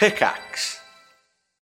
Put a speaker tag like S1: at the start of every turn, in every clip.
S1: Pickaxe.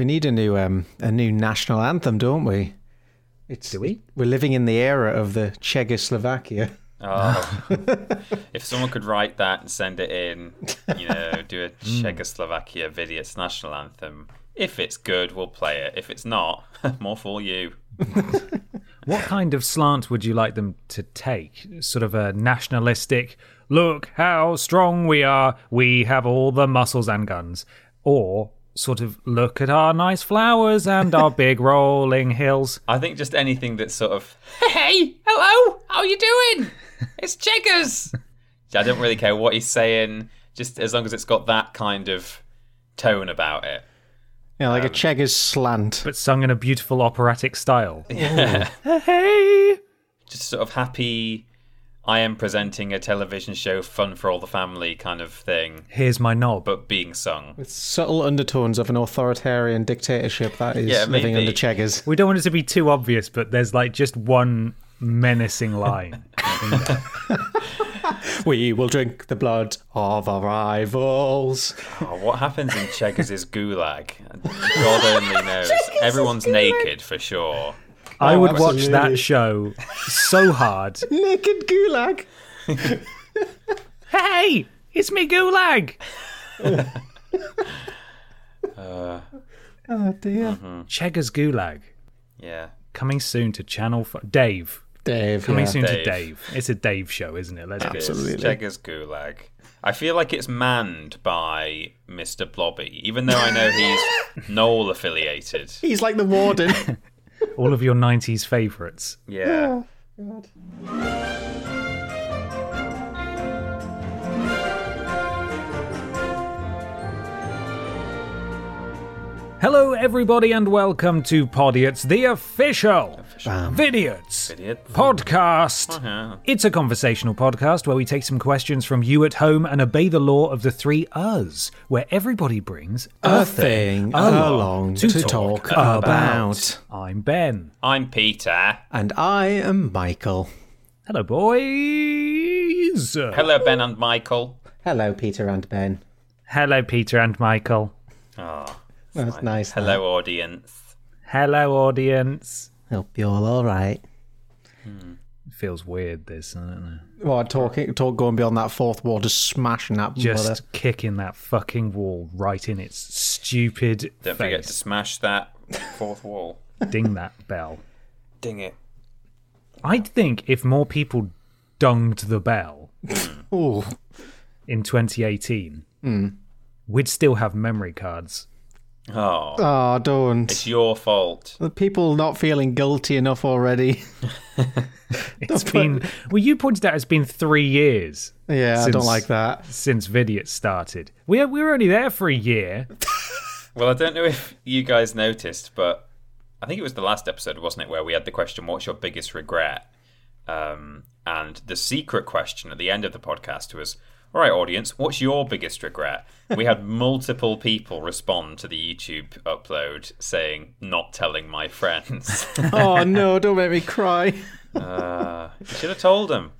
S2: We need a new um a new national anthem, don't we? It's
S3: Do we?
S2: We're living in the era of the Czechoslovakia.
S4: Oh, if someone could write that and send it in, you know, do a Czechoslovakia Vidiot's national anthem. If it's good, we'll play it. If it's not, more for you.
S3: What kind of slant would you like them to take? Sort of a nationalistic, look how strong we are, we have all the muscles and guns. Or sort of, look at our nice flowers and our big rolling hills.
S4: I think just anything that's sort of, hey, hello, how are you doing? It's Cheggers. I don't really care what he's saying, just as long as it's got that kind of tone about it.
S2: Yeah, like a
S4: Um,
S2: Cheggers slant.
S3: But sung in a beautiful operatic style.
S4: Yeah.
S3: Hey!
S4: Just sort of happy, I am presenting a television show, fun for all the family kind of thing,
S3: Here's my knob.
S4: but being sung.
S2: With subtle undertones of an authoritarian dictatorship that is
S4: Yeah,
S2: living
S4: maybe.
S2: under Cheggers.
S3: We don't want it to be too obvious, but there's like just one menacing line.
S2: We will drink the blood of our rivals.
S4: Oh, what happens in Cheggers' gulag? God only knows. Everyone's naked for sure.
S3: I
S2: Oh,
S3: would watch that show so hard.
S2: Naked gulag.
S3: Hey, it's me Gulag.
S4: Uh,
S2: Oh dear.
S3: Cheggers Gulag
S4: yeah.
S3: coming soon to Channel F- Dave.
S2: Dave.
S3: Coming
S2: yeah.
S3: soon to
S4: Dave.
S3: Dave. It's a Dave show, isn't it? Let's be
S4: It is.
S2: Absolutely.
S4: Cheggers gulag. I feel like it's manned by Mr. Blobby, even though I know he's Noel affiliated.
S2: He's like the warden.
S3: all of your '90s favourites.
S4: Yeah.
S3: Hello, everybody, and welcome to Podiots, the official
S2: Bam.
S3: Vidiots
S4: Idiot.
S3: podcast.
S4: Uh-huh.
S3: It's a conversational podcast where we take some questions from you at home and obey the law of the three us, where everybody brings
S2: a thing along to, talk, about.
S3: I'm Ben.
S4: I'm Peter.
S2: And I am Michael.
S3: Hello, boys.
S4: Hello, Ben and Michael.
S2: Hello, Peter and Ben.
S3: Hello, Peter and Michael.
S4: Oh,
S2: That's nice. that.
S4: hello, audience.
S3: Hello, audience.
S2: Hope you're all right.
S3: It feels weird, this, I don't know.
S2: What talking? Talk going beyond that fourth wall, just smashing that
S3: Just
S2: mother.
S3: kicking that fucking wall right in its stupid
S4: Don't forget to smash that fourth wall.
S3: Ding that bell.
S4: Ding it.
S3: I'd think if more people dunged the bell
S2: Ooh,
S3: in 2018,
S2: Hmm.
S3: we'd still have memory cards.
S4: Oh,
S2: oh, don't.
S4: it's your fault.
S2: The people not feeling guilty enough already.
S3: It's been well, you pointed out it's been three years
S2: yeah, I don't like that.
S3: since Vidiot started. We we were only there for a year.
S4: Well, I don't know if you guys noticed, but I think it was the last episode, wasn't it, where we had the question, "What's your biggest regret?" Um, and the secret question at the end of the podcast was, "All right, audience, what's your biggest regret?" We had multiple people respond to the YouTube upload saying, "Not telling my friends."
S2: oh no, don't make me cry.
S4: uh, you should have told them.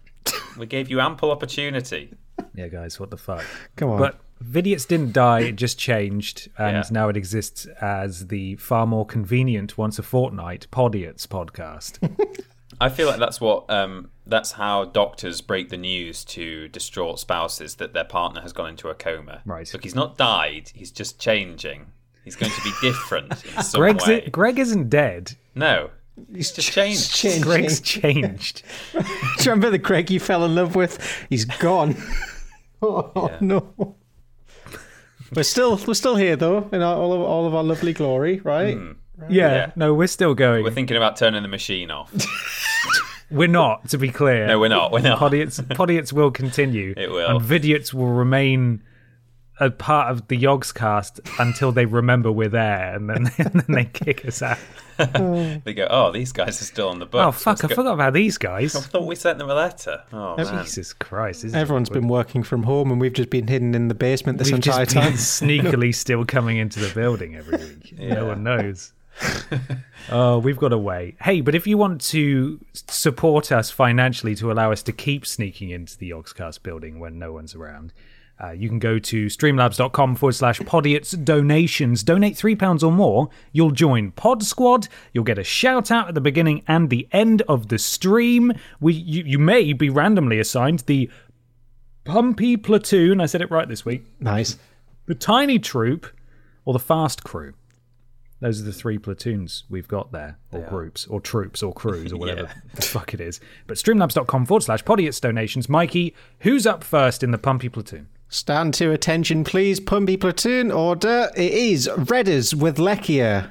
S4: We gave you ample opportunity.
S3: Yeah, guys, what the fuck?
S2: Come on.
S3: But Vidiots didn't die; it just changed, and
S4: Yeah.
S3: now it exists as the far more convenient once a fortnight Podiots podcast.
S4: I feel like that's what um, that's how doctors break the news to distraught spouses that their partner has gone into a coma.
S3: Right.
S4: Look, he's not died. He's just changing. He's going to be different in some
S3: Greg's
S4: way.
S3: Greg isn't dead.
S4: No, he's just changed.
S2: Changing.
S3: Greg's changed.
S2: Do you remember the Greg you fell in love with? He's gone. oh
S4: Yeah.
S2: no. We're still we're still here though, in our, all of all of our lovely glory, right?
S3: Yeah,
S4: Yeah.
S3: no, we're still going.
S4: We're thinking about turning the machine off.
S3: We're not, to be clear.
S4: No, we're not. We're not.
S3: Podiots, Podiots will continue.
S4: It will.
S3: And Vidiots will remain a part of the Yogscast until they remember we're there and then, and then they kick us out.
S4: They go, oh, these guys are still on the books.
S3: Oh, fuck,
S4: Let's
S3: I
S4: go-
S3: forgot about these guys.
S4: I thought we sent them a letter. Oh, oh man.
S3: Jesus Christ.
S2: Everyone's been working from home, and we've just been hidden in the basement this
S3: We've
S2: entire
S3: just been
S2: time.
S3: sneakily still coming into the building every week. No one knows. Oh, we've got to wait. Hey, but if you want to support us financially to allow us to keep sneaking into the Yogscast building when no one's around, uh, you can go to streamlabs.com forward slash podiots donations. Donate £3 or more. You'll join Pod Squad. You'll get a shout out at the beginning and the end of the stream. We, you, you may be randomly assigned the Pumpy Platoon. I said it right this week
S2: nice.
S3: the tiny troop or the fast crew those are the three platoons we've got there or groups or troops or crews or whatever the fuck it is but streamlabs.com forward slash potty, it's donations mikey who's up first in the pumpy platoon
S2: Stand to attention, please. Pumpy platoon order. It is Redders with Lekia.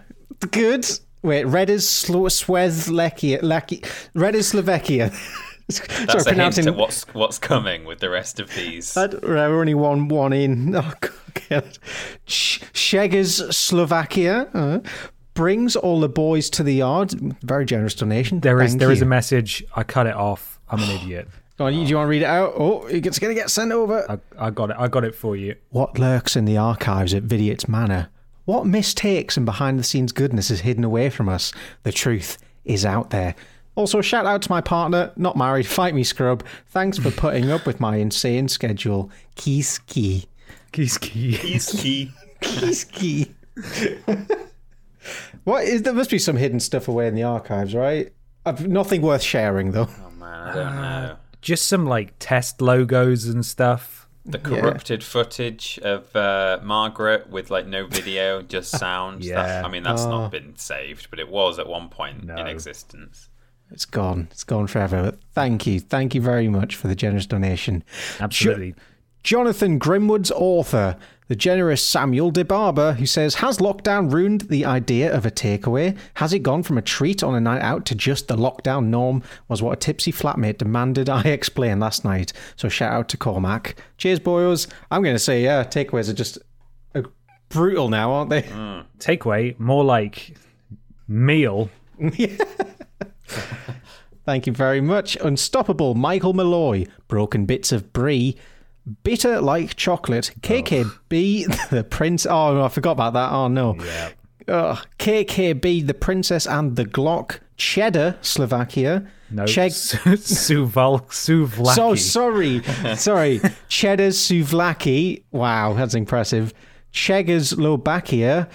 S2: Good. Wait, Redders Slo- Swez Lekia. Leki- Redders Slovakia.
S4: That's a hint at what's what's coming with the rest of these.
S2: That, right, we're only one one in. Oh god. Sh- Sheggers Slovakia uh, brings all the boys to the yard. Very generous donation.
S3: there is
S2: Thank
S3: there is
S2: you.
S3: a message i cut it off i'm an idiot
S2: Go on, you- do you want to read it out? Oh, it's going to get sent over.
S3: I, I got it i got it for you
S2: What lurks in the archives at Vidiot's Manor? What mistakes and behind the scenes goodness is hidden away from us? The truth is out there. Also, shout out to my partner, not married, fight me scrub. Thanks for putting up with my insane schedule. Keys key.
S3: keys key
S4: He's key.
S2: Keys key. what is there must be some hidden stuff away in the archives, right? I've, nothing worth sharing though.
S4: Oh man, I don't know.
S3: just some like test logos and stuff
S4: The corrupted footage of uh, Margaret with like no video, just sound.
S3: Yeah.
S4: That, I mean, that's not been saved, but it was at one point
S3: No.
S4: in existence.
S2: It's gone. It's gone forever. Thank you. Thank you very much for the generous donation.
S3: absolutely
S2: Jonathan Grimwood's author, the generous Samuel DeBarber, who says, Has lockdown ruined the idea of a takeaway? Has it gone from a treat on a night out to just the lockdown norm? Was what a tipsy flatmate demanded I explain last night. So shout out to Cormac. Cheers, boys. I'm going to say, yeah, takeaways are just brutal now, aren't they? Mm.
S3: takeaway more like meal
S2: Thank you very much. Unstoppable Michael Malloy, Broken Bits of Brie, Bitter Like Chocolate, oh. KKB, the Prince. Oh, I forgot about that. Oh, no.
S3: yeah
S2: Ugh. KKB, the Princess and the Glock, Cheddar, Slovakia.
S3: no
S2: Czech.
S3: suval suvlaki
S2: So sorry, sorry. Cheddar's Souvlaki. Wow, that's impressive. Czechoslovakia.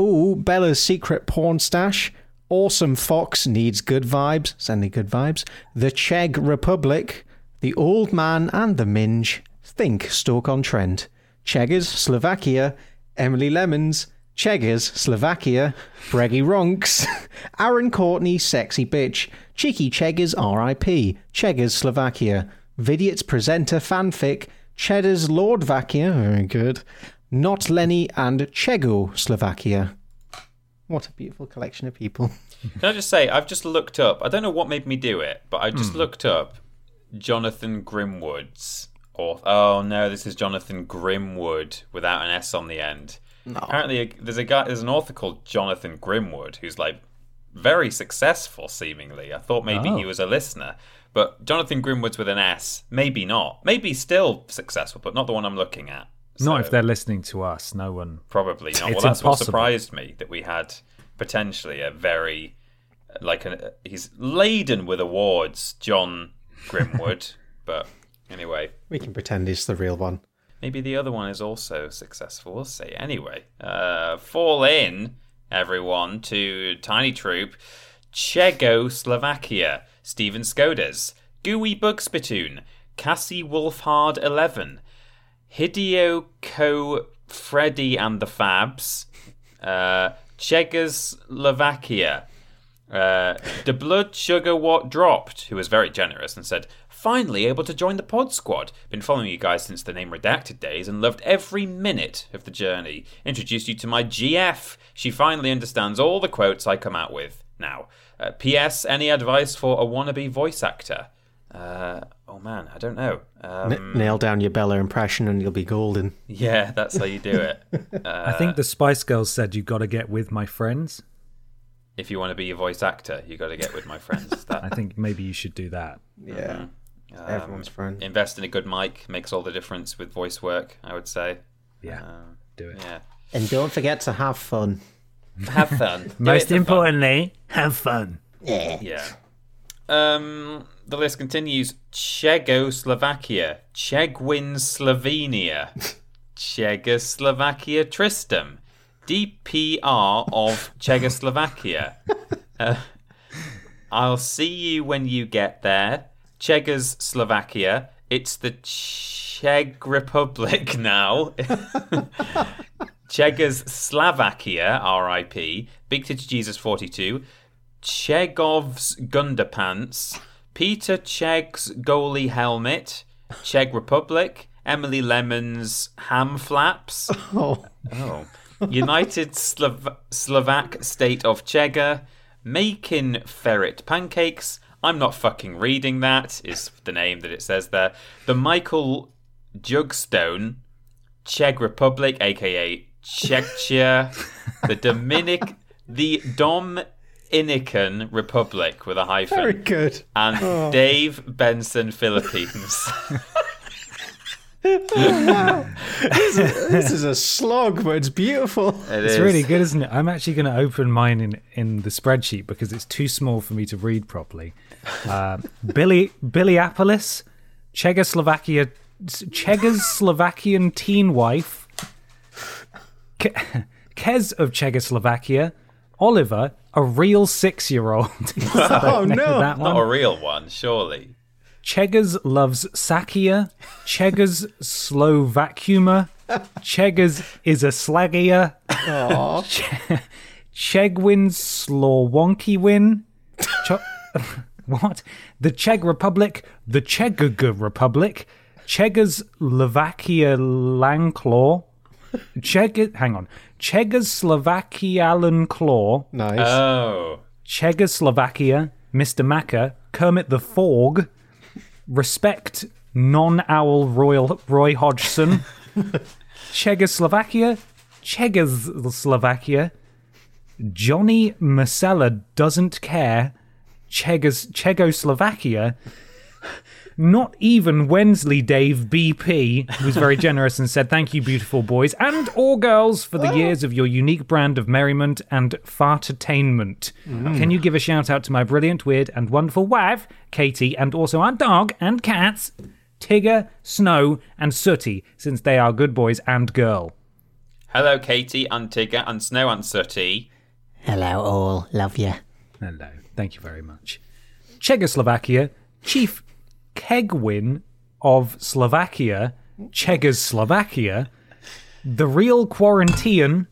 S2: Ooh, Bella's secret porn stash. Awesome Fox needs good vibes. Sending good vibes. The Czech Republic. The Old Man and the Minge. Think Stoke on Trend. Cheggers, Slovakia. Emily Lemons. Cheggers, Slovakia. Breggy Ronks. Aaron Courtney, Sexy Bitch. Cheeky Cheggers, RIP. Cheggers, Slovakia. Vidiots Presenter Fanfic. Cheddar's Lord Vakia. Very good. Not Lenny and Chego, Slovakia. What a beautiful collection of people.
S4: Can I just say, I've just looked up. I don't know what made me do it, but I just hmm. looked up Jonathan Grimwood's author. Oh no, this is Jonathan Grimwood without an S on the end. Apparently, there's a guy, there's an author called Jonathan Grimwood who's like very successful, seemingly. I thought maybe he
S3: Oh.
S4: was a listener, but Jonathan Grimwood's with an S. Maybe not. Maybe still successful, but not the one I'm looking at.
S3: Not if they're listening to us no one
S4: Probably not.
S3: It's
S4: well, that's what surprised me that we had potentially a very like an he's laden with awards, John Grimwood. but anyway,
S2: We can pretend he's the real one.
S4: maybe the other one is also successful. We'll see. Anyway, uh, fall in everyone to Tiny Troop, Czechoslovakia. Stephen Skodas, Gooey Bug Spittoon, Cassie Wolfhard 11, Hideo Ko Freddy and the Fabs, uh, Czechoslovakia, uh, the blood sugar what dropped, who was very generous and said, finally able to join the pod squad. Been following you guys since the name redacted days and loved every minute of the journey. Introduced you to my GF. She finally understands all the quotes I come out with now. Uh, P.S. Any advice for a wannabe voice actor? Uh, oh man, I don't know. Um,
S2: N- nail down your Bella impression and you'll be golden.
S4: yeah, that's how you do it. Uh,
S3: I think the Spice Girls said you got to get with my friends.
S4: if you want to be a voice actor, you got to get with my friends. That
S3: I think maybe you should do that.
S2: Yeah. Everyone's friend.
S4: invest in a good mic makes all the difference with voice work. I would say.
S3: Yeah,
S4: Uh,
S3: do it.
S4: yeah.
S2: And don't forget to have fun.
S4: Have fun.
S3: Most
S4: for fun.
S3: importantly, have fun.
S4: Yeah. Yeah. Um, the list continues. Czechoslovakia, Chegwin Slovenia, Czechoslovakia Tristam, DPR of Czechoslovakia. Uh, I'll see you when you get there. Czechoslovakia. It's the Czech Republic now. Czechoslovakia, RIP. Big Titty Jesus 42. Chegov's Gunderpants, Peter Chegg's goalie helmet, Czech Republic, Emily Lemon's ham flaps,
S2: Oh,
S4: oh, United Slov- Slovak state of Chega, making ferret pancakes. I'm not fucking reading that. Is the name that it says there. The Michael Jugstone, Czech Republic, aka Czechia, the Dominic, the Dominican Republic with a hyphen
S2: very good.
S4: and Dave Benson, Philippines.
S2: This is a slog, but it's beautiful.
S4: It
S3: It's
S4: is.
S3: really good, isn't it? I'm actually going to open mine in, in the spreadsheet because it's too small for me to read properly. Uh, Billy Billiapolis, Czechoslovakia, Czechoslovakian teen wife, Ke- Kez of Czechoslovakia, Oliver, a real six-year-old.
S2: Oh no!
S3: that one.
S4: Not a real one, surely.
S3: Cheggers loves Sakia. Cheggers slow Slovakuma. Cheggers is a slaggia. Che- Chegwin Slawonkiwin. Ch- what? The Czech Republic. The Chegg Republic. Cheggers Slovakia Langclaw. Cheg. Hang on. Czechoslovakialan Claw.
S2: Nice.
S4: Oh.
S3: Czechoslovakia, Mr. Macca, Kermit the Forg, Respect Non Owl Royal Roy Hodgson, Czechoslovakia, Czechoslovakia, Johnny Masella doesn't care, Czechos- Czechoslovakia. Not even Wensley Dave BP was very generous and said, Thank you, beautiful boys and or girls, for the years of your unique brand of merriment and fartainment. Mm. Can you give a shout out to my brilliant, weird, and wonderful wife, Katie, and also our dog and cats, Tigger, Snow, and Sooty, since they are good boys and girl?
S4: Hello, Katie, and Tigger, and Snow, and Sooty.
S2: Hello, all. Love you.
S3: Hello. Thank you very much. Czechoslovakia, Chief Kegwin of Slovakia, Czechoslovakia, the real quarantine,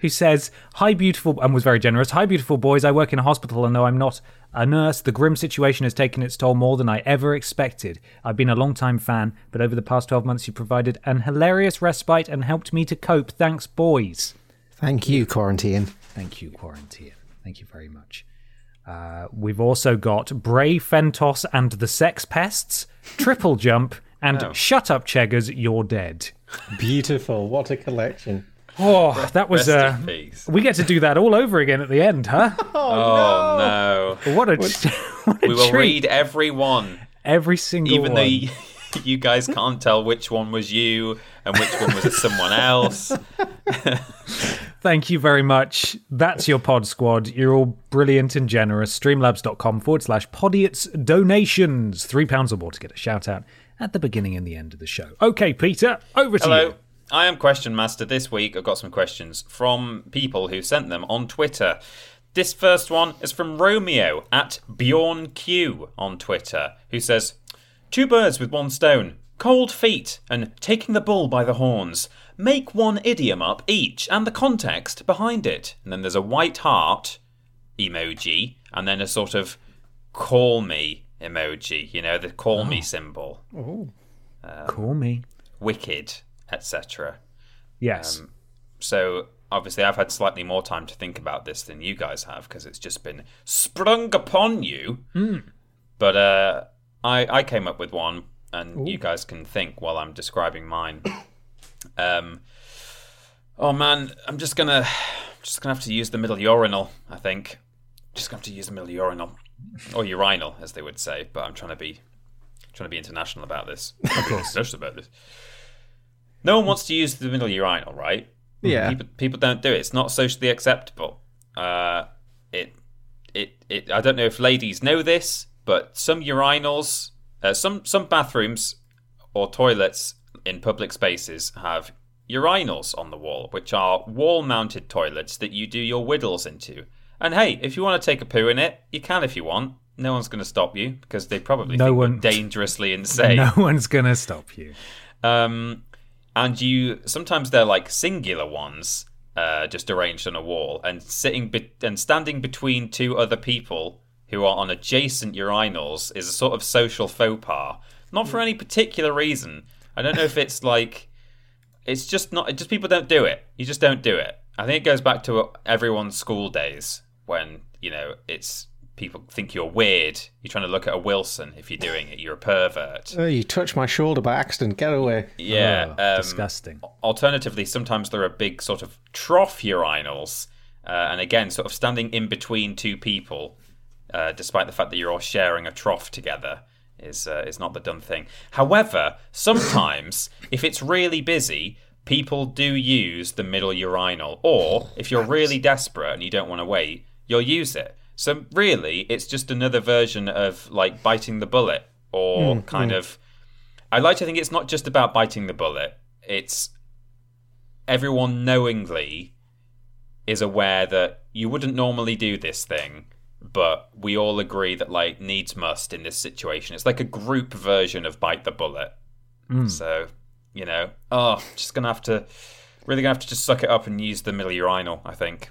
S3: who says, Hi, beautiful, and was very generous. Hi, beautiful boys. I work in a hospital and though I'm not a nurse, the grim situation has taken its toll more than I ever expected. I've been a long time fan, but over the past 12 months, you provided an hilarious respite and helped me to cope. Thanks, boys.
S2: Thank you, quarantine.
S3: Thank you, Quarantine. Thank you very much. Uh, we've also got Bray Fentos and the Sex Pests, Triple Jump, and
S4: Oh.
S3: Shut Up Cheggers, You're Dead.
S2: Beautiful. What a collection.
S3: Oh, that was.
S4: Rest
S3: Uh, we get to do that all over again at the end, huh?
S4: Oh, no.
S3: What a, what a
S4: We will
S3: treat.
S4: read every one,
S3: every single
S4: even
S3: one.
S4: though you, you guys can't tell which one was you and which one was someone else.
S3: Thank you very much. That's your pod squad. You're all brilliant and generous. Streamlabs.com forward slash podiots donations. Three pounds or more to get a shout out at the beginning and the end of the show. Okay, Peter, over to
S4: Hello.
S3: you.
S4: I am Question Master. This week I've got some questions from people who sent them on Twitter. This first one is from Romeo at Bjorn Q on Twitter, who says, Two birds with one stone, cold feet, and taking the bull by the horns. Make one idiom up each and the context behind it. And then there's a white heart emoji, and then a sort of call me emoji, you know, the call me symbol,
S3: Call me.
S4: wicked, etc.
S3: Yes.
S4: Um, So obviously, I've had slightly more time to think about this than you guys have because it's just been sprung upon you. But uh, I I came up with one, and you guys can think while I'm describing mine. Um, oh man, I'm just gonna just gonna have to use the middle urinal. I think just gonna have to use the middle urinal or urinal, as they would say. But I'm trying to be trying to be international about this. Of course, about this. No one wants to use the middle urinal, right?
S2: Yeah.
S4: People, people don't do it. It's not socially acceptable. Uh, it, it, it. I don't know if ladies know this, but some urinals, uh, some some bathrooms or toilets in public spaces have urinals on the wall, which are wall-mounted toilets that you do your whittles into. And hey, if you want to take a poo in it, you can if you want. No one's going to stop you because they probably
S3: No
S4: think
S3: one-
S4: you're dangerously insane.
S3: no one's gonna stop you.
S4: Um, and you sometimes they're like singular ones, uh, just arranged on a wall, and sitting be- and standing between two other people who are on adjacent urinals is a sort of social faux pas. Not for any particular reason. I don't know if it's like it's just not. Just people don't do it. You just don't do it. I think it goes back to everyone's school days when you know it's people think you're weird. You're trying to look at a Wilson if you're doing it. You're a pervert.
S2: Oh, you touched my shoulder by accident. Get away.
S4: Yeah,
S3: Oh,
S4: um,
S3: disgusting.
S4: Alternatively, sometimes there are big sort of trough urinals, uh, and again, sort of standing in between two people, uh, despite the fact that you're all sharing a trough together, is uh, is not the done thing. However, sometimes if it's really busy, people do use the middle urinal, or if you're really desperate and you don't want to wait, you'll use it. So really, it's just another version of like biting the bullet, or kind of. I like to think it's not just about biting the bullet. It's everyone knowingly is aware that you wouldn't normally do this thing, but we all agree that like needs must in this situation. It's like a group version of bite the bullet. Hmm. So, you know, oh, just gonna have to really gonna have to just suck it up and use the middle urinal, I think.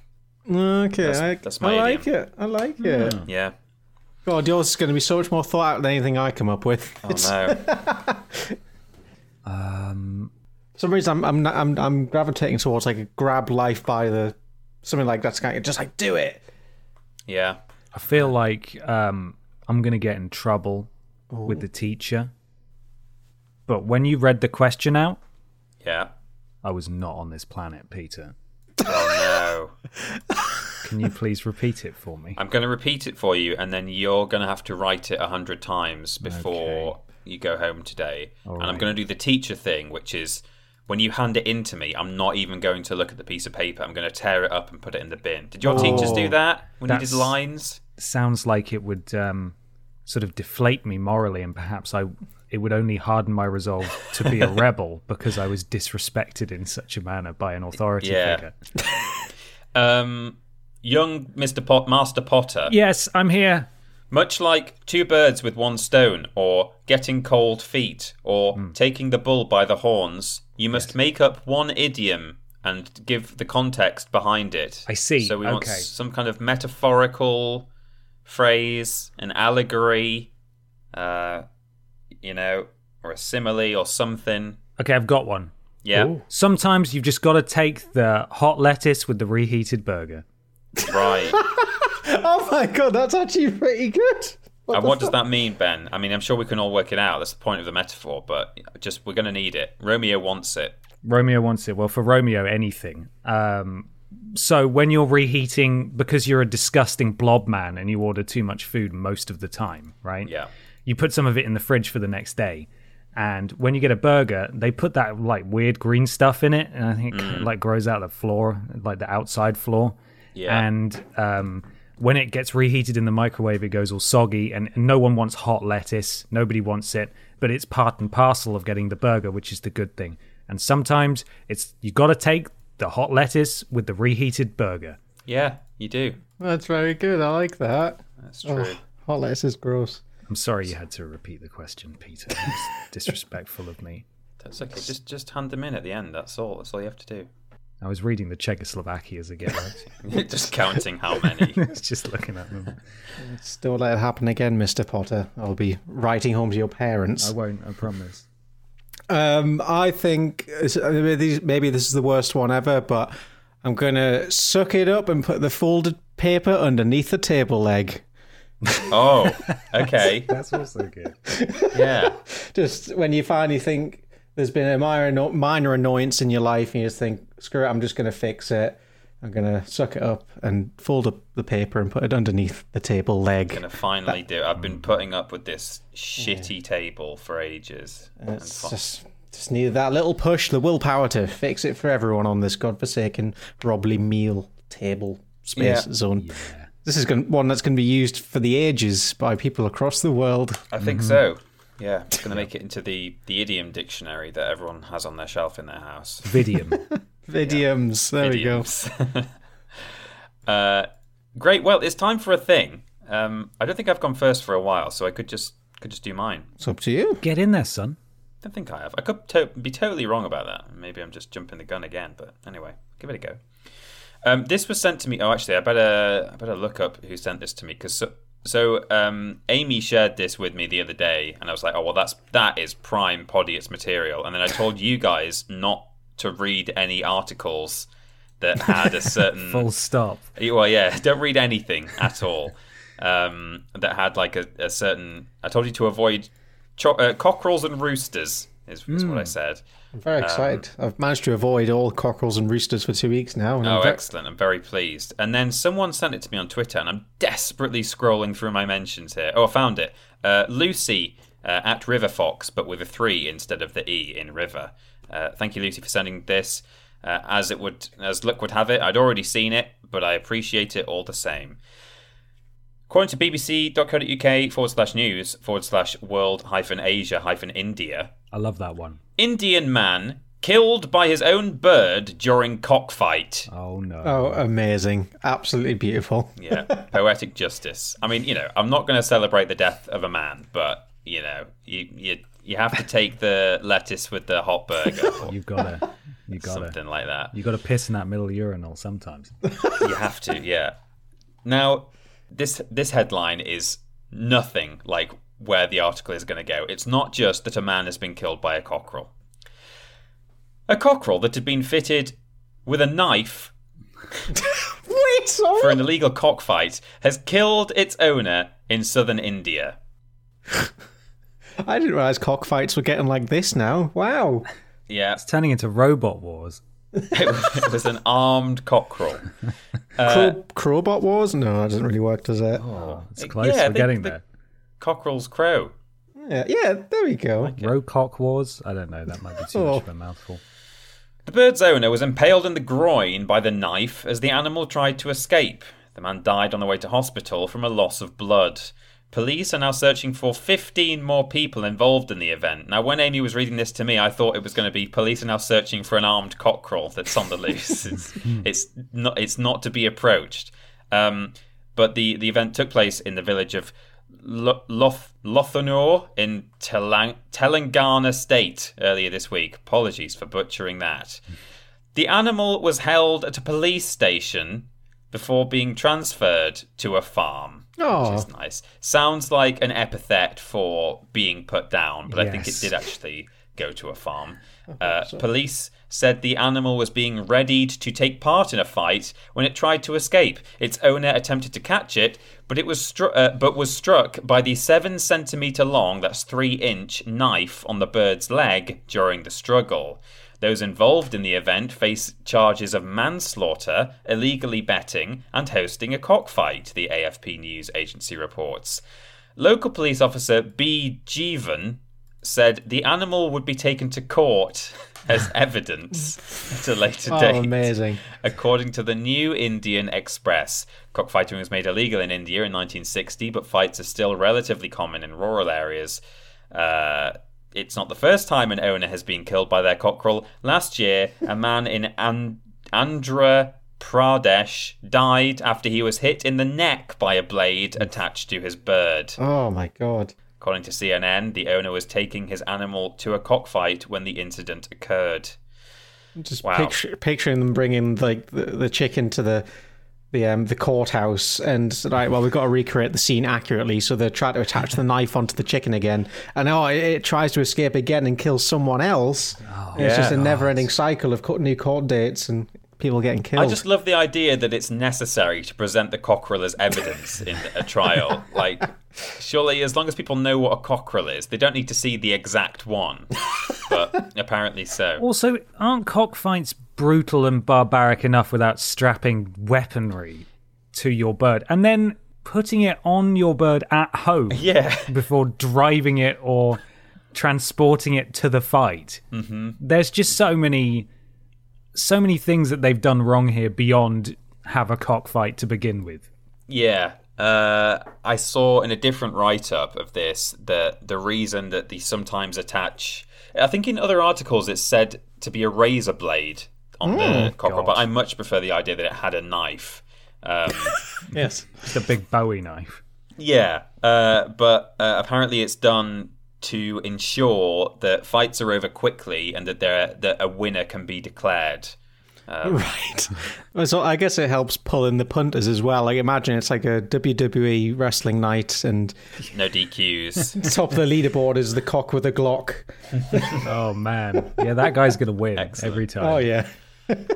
S2: Okay, I,
S4: that's my
S2: I like
S4: idiom.
S2: it. I like it.
S4: Yeah. Hmm.
S2: God, yours is going to be so much more thought out than anything I come up with.
S4: Oh
S2: It's-
S4: no.
S2: Um, For some reason, I'm, I'm I'm I'm gravitating towards like a grab life by the something like that's kind of just like do it.
S4: Yeah.
S3: I feel like um, I'm going to get in trouble with the teacher. But when you read the question out,
S4: Yeah.
S3: I was not on this planet, Peter.
S4: Oh no.
S3: Can you please repeat it for me?
S4: I'm going to repeat it for you, and then you're going to have to write it a hundred times before you go home today. and I'm going to do the teacher thing, which is when you hand it in to me, I'm not even going to look at the piece of paper. I'm going to tear it up and put it in the bin. Did your teachers do
S2: Oh,
S4: that when you did lines?
S3: Sounds like it would um, sort of deflate me morally, and perhaps I it would only harden my resolve to be a rebel because I was disrespected in such a manner by an authority
S4: Yeah.
S3: figure.
S4: Um, young Mr. Pot, Master Potter,
S3: Yes, I'm here.
S4: much like two birds with one stone, or getting cold feet, or
S3: Hmm.
S4: taking the bull by the horns, you must make up one idiom and give the context behind it.
S3: I see,
S4: So we want some kind of metaphorical phrase, an allegory, uh, you know, or a simile or something.
S3: Okay, I've got one.
S4: Yeah,
S3: Sometimes you've just got to take the hot lettuce with the reheated burger.
S4: right.
S2: Oh my god, that's actually pretty good.
S4: and what does that mean, Ben? I mean, I'm sure we can all work it out. That's the point of the metaphor, but just we're going to need it. Romeo wants it.
S3: Romeo wants it. Well, for Romeo, anything. Um, so when you're reheating, because you're a disgusting blob man and you order too much food most of the time, right?
S4: Yeah.
S3: You put some of it in the fridge for the next day. And when you get a burger, they put that like weird green stuff in it, and I think it, like grows out the floor, like the outside floor.
S4: Yeah.
S3: And um, when it gets reheated in the microwave, it goes all soggy, and no one wants hot lettuce. Nobody wants it, but it's part and parcel of getting the burger, which is the good thing. And sometimes it's you got to take the hot lettuce with the reheated burger.
S4: Yeah, you do.
S2: That's very good. I like that.
S4: That's true.
S2: Oh, hot lettuce is gross.
S3: I'm sorry you had to repeat the question, Peter. It was disrespectful of me.
S4: That's okay. Just just hand them in at the end. That's all. That's all you have to do.
S3: I was reading the Czechoslovakias again.
S4: just counting how many.
S3: just looking at them.
S2: Just don't let it happen again, Mr. Potter. I'll be writing home to your parents.
S3: I won't. I promise.
S2: Um, I think maybe maybe this is the worst one ever, but I'm gonna suck it up and put the folded paper underneath the table leg.
S4: Oh, okay.
S3: That's also good.
S4: Yeah.
S2: Just when you finally think there's been a minor minor annoyance in your life, and you just think, "Screw it, I'm just gonna fix it." I'm gonna suck it up and fold up the paper and put it underneath the table leg.
S4: I'm Gonna finally do. it. I've been putting up with this shitty table for ages.
S2: And it's just just needed that little push, the willpower to fix it for everyone on this godforsaken Robley meal table space
S4: Yeah.
S2: zone. This is going one that's going to be used for the ages by people across the world.
S4: I think mm-hmm. so. Yeah, it's gonna make it into the the idiom dictionary that everyone has on their shelf in their house.
S3: Vidium.
S2: Vidioms. There
S4: Idioms. uh, great. Well, it's time for a thing. Um, I don't think I've gone first for a while, so I could just could just do mine.
S2: It's up to you.
S3: Get in there, son.
S4: I don't think I have. I could to- be totally wrong about that. Maybe I'm just jumping the gun again. But anyway, give it a go. Um, this was sent to me. Oh, actually, I better I better look up who sent this to me because so, so um, Amy shared this with me the other day, and I was like, oh well, that's that is prime Podiots material. And then I told you guys not to read any articles that had a certain
S3: Full stop.
S4: well, yeah, don't read anything at all um, that had like a, a certain. I told you to avoid cho- uh, cockerels and roosters. Is, is what I said.
S2: I'm very excited. I've managed to avoid all cockerels and roosters for two weeks now. And I'm
S4: Oh, excellent! I'm very pleased. And then someone sent it to me on Twitter, and I'm desperately scrolling through my mentions here. Oh, I found it. Uh, Lucy uh, at River Fox, but with a three instead of the e in River. Uh, thank you, Lucy, for sending this. Uh, as it would, as luck would have it, I'd already seen it, but I appreciate it all the same. According to bbc.co.uk forward slash news forward slash world hyphen Asia hyphen India,
S3: I love that one.
S4: Indian man killed by his own bird during cockfight.
S3: Oh no.
S2: Oh, amazing. Absolutely beautiful.
S4: Yeah, poetic justice. I mean, you know, I'm not going to celebrate the death of a man, but you know, you you you have to take the lettuce with the hot burger
S3: You've got to. You got to.
S4: something like that.
S3: You got to piss in that middle urinal sometimes.
S4: You have to, yeah. Now, this this headline is nothing like where the article is going to go. It's not just that a man has been killed by a cockerel. A cockerel that had been fitted with a knife
S2: Wait, sorry.
S4: for an illegal cockfight has killed its owner in southern India.
S2: I didn't realize cockfights were getting like this now. Wow.
S4: Yeah,
S3: It's turning into robot wars.
S4: it was, it was an armed cockerel.
S2: Crow, Crowbot Wars? No, that doesn't really work, does it?
S3: Oh, it's close.
S4: yeah,
S3: We're
S4: they-
S3: getting
S4: they-
S3: there.
S4: Cockerel's crow.
S2: Yeah, yeah, there we go.
S3: Rocock wars? I don't know. That might be too
S2: Oh.
S3: much of a mouthful.
S4: The bird's owner was impaled in the groin by the knife as the animal tried to escape. The man died on the way to hospital from a loss of blood. Police are now searching for 15 more people involved in the event. Now, when Amy was reading this to me, I thought it was going to be police are now searching for an armed cockerel that's on the loose. it's, it's not. It's not to be approached. Um, but the the event took place in the village of Lo- Loth- Lothanur in Telang- Telangana state earlier this week. Apologies for butchering that. The animal was held at a police station before being transferred to a farm.
S2: Oh.
S4: Which is nice. Sounds like an epithet for being put down, but I think it did actually go to a farm. Uh, police said the animal was being readied to take part in a fight when it tried to escape. Its owner attempted to catch it, but it was stru- uh, but was struck by the seven centimeter long, that's three inch knife on the bird's leg during the struggle. Those involved in the event face charges of manslaughter, illegally betting, and hosting a cockfight, the AFP news agency reports. Local police officer B. Jeevan said the animal would be taken to court as evidence at a later
S2: Oh,
S4: date.
S2: amazing.
S4: According to the New Indian Express, cockfighting was made illegal in India in 1960, but fights are still relatively common in rural areas. Uh, it's not the first time an owner has been killed by their cockerel. Last year, a man in An- Andhra Pradesh died after he was hit in the neck by a blade attached to his bird.
S2: Oh my god.
S4: According to CNN, the owner was taking his animal to a cockfight when the incident occurred.
S2: Just
S4: Wow.
S2: picture, picturing them bringing like the, the chicken to the the um the courthouse and right well we've got to recreate the scene accurately so they try to attach the knife onto the chicken again and oh it, it tries to escape again and kills someone else And it's just a never-ending cycle of cut new court dates and people getting killed
S4: I just love the idea that it's necessary to present the cockerel as evidence in a trial. Like, surely, as long as people know what a cockerel is, they don't need to see the exact one. But apparently so.
S3: Also, aren't cockfights brutal and barbaric enough without strapping weaponry to your bird and then putting it on your bird at home
S4: Yeah.
S3: before driving it or transporting it to the fight? Mm-hmm. There's just so many, so many things that they've done wrong here beyond have a cockfight to begin with.
S4: Yeah. Uh, I saw in a different write up of this that the reason that they sometimes attach, I think in other articles it's said to be a razor blade on the cockerel, but I much prefer the idea that it had a knife. Um,
S2: yes
S3: Just a big Bowie knife.
S4: Yeah, uh, but uh, apparently it's done to ensure that fights are over quickly and that there that a winner can be declared.
S2: right so I guess it helps pull in the punters as well like imagine it's like a WWE wrestling night and
S4: No DQs.
S2: top of the leaderboard is the cock with a Glock
S3: Oh man, yeah, that guy's gonna win
S4: Excellent.
S3: every time.
S2: oh yeah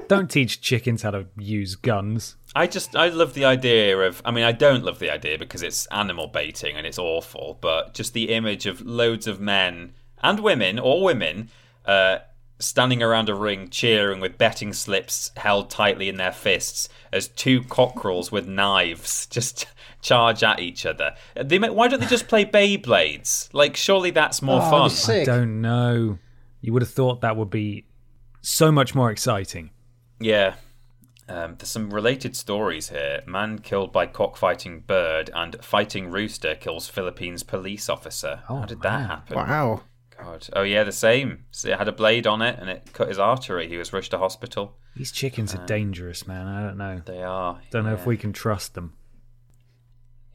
S3: Don't teach chickens how to use guns.
S4: I just I love the idea of. I mean, I don't love the idea because it's animal baiting and it's awful. But just the image of loads of men and women or women. Uh, Standing around a ring cheering with betting slips held tightly in their fists as two cockerels with knives just charge at each other. They may, why don't they just play Beyblades? Like, surely that's more
S2: Oh,
S4: fun.
S2: that'd be sick.
S3: Don't know. You would have thought that would be so much more exciting.
S4: Yeah. Um, there's some related stories here. Man killed by cockfighting bird and fighting rooster kills Philippines police officer. How did that happen?
S2: wow
S4: God. Oh yeah, the same. So it had a blade on it and it cut his artery. He was rushed to hospital.
S3: These chickens are dangerous, man. I don't know.
S4: They are.
S3: Don't know if we can trust them.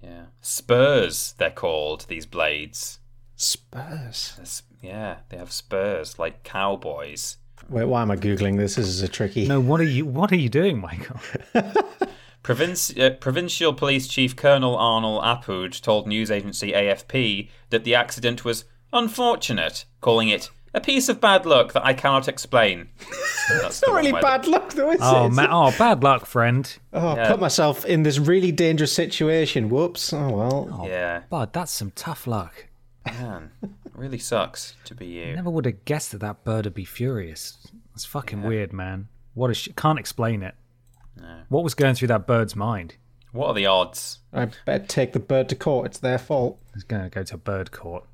S4: Yeah. Spurs. They're called these blades.
S2: Spurs
S4: They're Yeah, they have spurs like cowboys.
S2: Wait, why am I googling this? This is a tricky.
S3: No, what are you? What are you doing, Michael?
S4: Provinci- uh, Provincial Police Chief Colonel Arnold Apud told news agency AFP that the accident was unfortunate, calling it a piece of bad luck that I cannot explain. That's the
S2: not really
S4: where
S2: bad luck though, is
S3: Oh
S2: it?
S3: man! Oh, bad luck, friend.
S2: Oh, I
S4: Yeah.
S2: put myself in this really dangerous situation. Whoops. Oh well.
S4: the- Yeah,
S3: Bud, that's some tough luck.
S4: Man, it really sucks to be you.
S3: Never would have guessed that that bird would be furious. It's fucking weird, man. What a sh- can't explain it. What was going through that bird's mind?
S4: What are the odds?
S2: I better take the bird to court. It's their fault.
S3: He's going to go to bird court.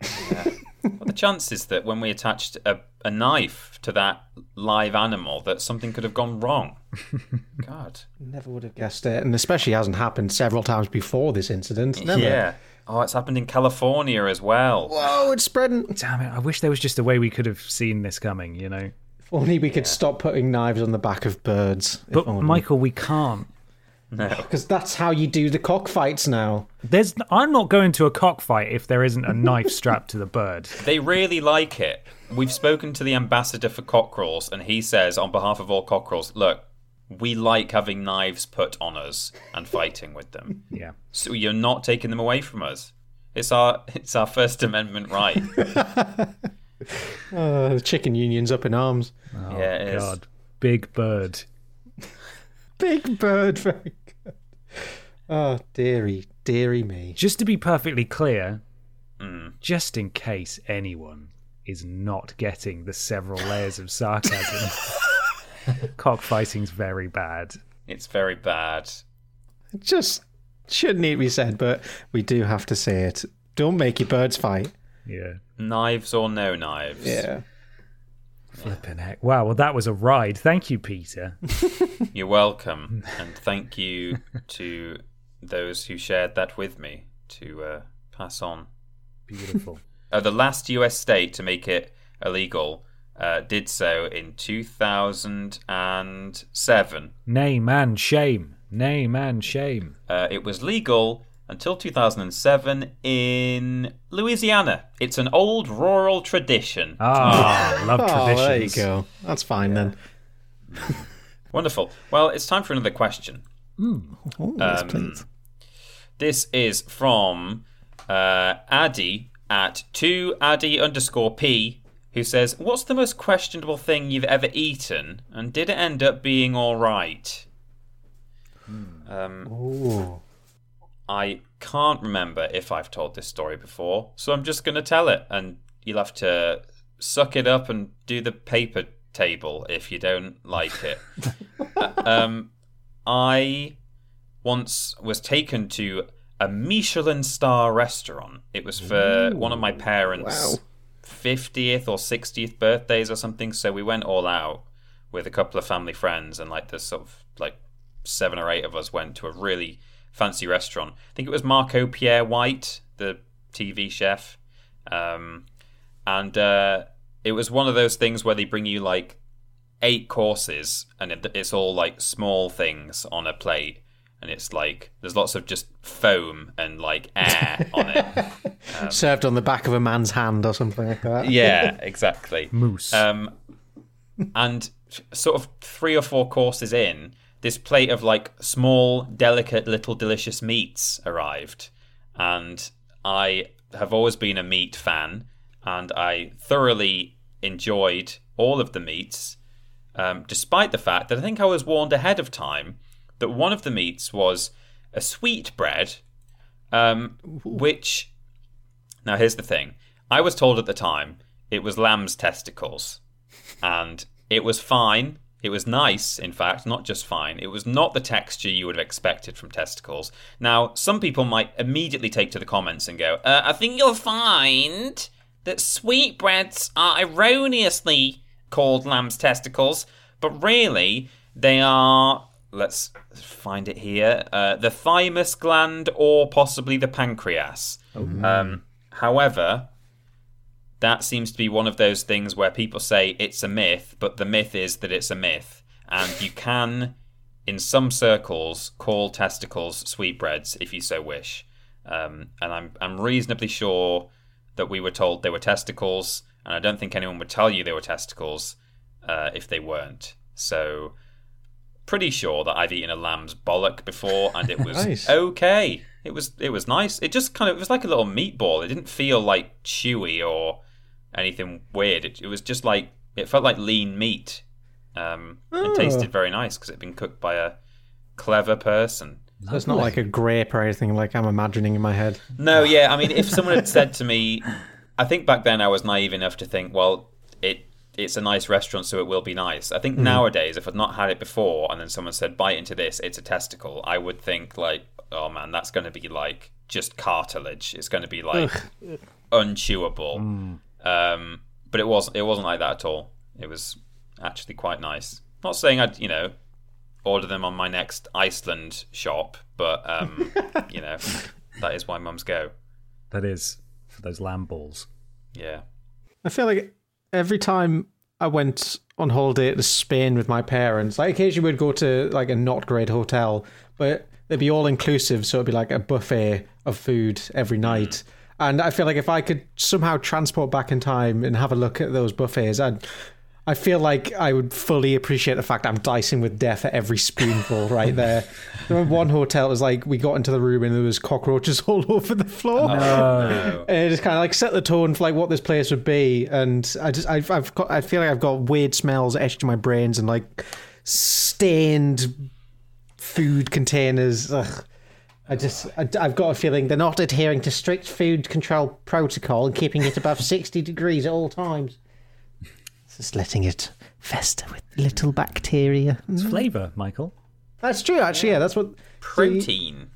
S4: What are the chances that when we attached a, a knife to that live animal, that something could have gone wrong? God.
S2: Never would have guessed it, and especially hasn't happened several times before this incident. Never.
S4: Yeah. Oh, it's happened in California as well.
S2: Whoa, it's spreading.
S3: Damn it! I wish there was just a way we could have seen this coming. You know.
S2: If only we could stop putting knives on the back of birds.
S3: But Michael, we can't.
S4: No.
S2: because that's how you do the cockfights now.
S3: There's. I'm not going to a cockfight if there isn't a knife strapped to the bird.
S4: They really like it. We've spoken to the ambassador for cockerels, and he says, on behalf of all cockerels, look, we like having knives put on us and fighting with them.
S3: Yeah.
S4: So you're not taking them away from us. It's our it's our First Amendment right.
S2: Uh, the chicken union's up in arms.
S4: yeah, it is.
S3: God, big bird.
S2: Big bird, very good. Oh, dearie, dearie me.
S3: Just to be perfectly clear, just in case anyone is not getting the several layers of sarcasm, cockfighting's very bad.
S4: It's very bad.
S2: It just shouldn't need to be said, but we do have to say it. Don't make your birds fight.
S3: Yeah.
S4: Knives or no knives. Yeah.
S3: Flipping heck. Wow, well, that was a ride. Thank you, Peter.
S4: You're welcome, and thank you to those who shared that with me to uh, pass on.
S3: Beautiful.
S4: Uh, the last US state to make it illegal uh, did so in 2007.
S3: Name and shame. Name and shame.
S4: Uh, it was legal until 2007 in Louisiana. It's an old rural tradition.
S3: Ah, love
S2: Oh, there you go. That's fine then.
S4: Wonderful. Well, it's time for another question.
S2: Oh, yes,
S4: Um,
S2: please.
S4: This is from uh, Addy at 2 Addy underscore P, who says, What's the most questionable thing you've ever eaten, and did it end up being alright? Um, I can't remember if I've told this story before, so I'm just going to tell it, and you'll have to suck it up and do the paper table if you don't like it. Uh, um, I once was taken to a Michelin star restaurant. It was for one of my parents'
S2: wow.
S4: 50th or 60th birthdays or something, so we went all out with a couple of family friends, and like there's sort of like seven or eight of us went to a really fancy restaurant. I think it was Marco Pierre White, the TV chef, um, and uh, it was one of those things where they bring you like eight courses, and it's all like small things on a plate, and it's like there's lots of just foam and like air on it.
S2: Served on the back of a man's hand or something like that.
S4: Yeah, exactly.
S3: Mousse.
S4: Um, and sort of three or four courses in, this plate of like small, delicate, little delicious meats arrived, and I have always been a meat fan, and I thoroughly enjoyed all of the meats, um, despite the fact that I think I was warned ahead of time that one of the meats was a sweet bread, um, which now here's the thing: I was told at the time it was lamb's testicles and it was fine. It was nice, in fact, not just fine. It was not the texture you would have expected from testicles. Now, some people might immediately take to the comments and go, uh, I think you'll find that sweetbreads are erroneously called lamb's testicles, but really, they are. Let's find it here uh, the thymus gland or possibly the pancreas. Um, however, that seems to be one of those things where people say it's a myth, but the myth is that it's a myth. And you can, in some circles, call testicles sweetbreads if you so wish. Um, and I'm, I'm reasonably sure that we were told they were testicles, and I don't think anyone would tell you they were testicles uh, if they weren't. So, pretty sure that I've eaten a lamb's bollock before, and it was
S2: Nice.
S4: okay. It was it was nice. It just kind of it was like a little meatball. It didn't feel like chewy or anything weird. It, it was just like it felt like lean meat. Um,
S2: Oh.
S4: It tasted very nice because it'd been cooked by a clever person.
S2: So it's not like a grape or anything like I'm imagining in my head.
S4: No, yeah. I mean, if someone had said to me, I think back then I was naive enough to think, well, it it's a nice restaurant, so it will be nice. I think nowadays, if I'd not had it before, and then someone said, bite into this, it's a testicle, I would think like, oh man, that's going to be like just cartilage. It's going to be like unchewable. Um, but it was it wasn't like that at all. It was actually quite nice. Not saying I'd you know order them on my next Iceland shop, but um, you know that is why mums go.
S3: that is for those lamb balls.
S4: Yeah.
S2: I feel like every time I went on holiday to Spain with my parents, like occasionally we'd go to like a not great hotel, but they'd be all inclusive, so it'd be like a buffet of food every night. And I feel like if I could somehow transport back in time and have a look at those buffets, I'd I feel like I would fully appreciate the fact I'm dicing with death at every spoonful right there. There was one hotel it was like we got into the room and there was cockroaches all over the floor.
S4: No.
S2: And it just kind of like set the tone for like what this place would be, and I just I've, I've got I feel like I've got weird smells etched in my brains and like stained food containers. Ugh. I just I, I've got a feeling they're not adhering to strict food control protocol and keeping it above sixty degrees at all times. Just letting it fester with little bacteria.
S3: It's mm. flavour, Michael.
S2: That's true, actually. Yeah, that's what
S4: Protein.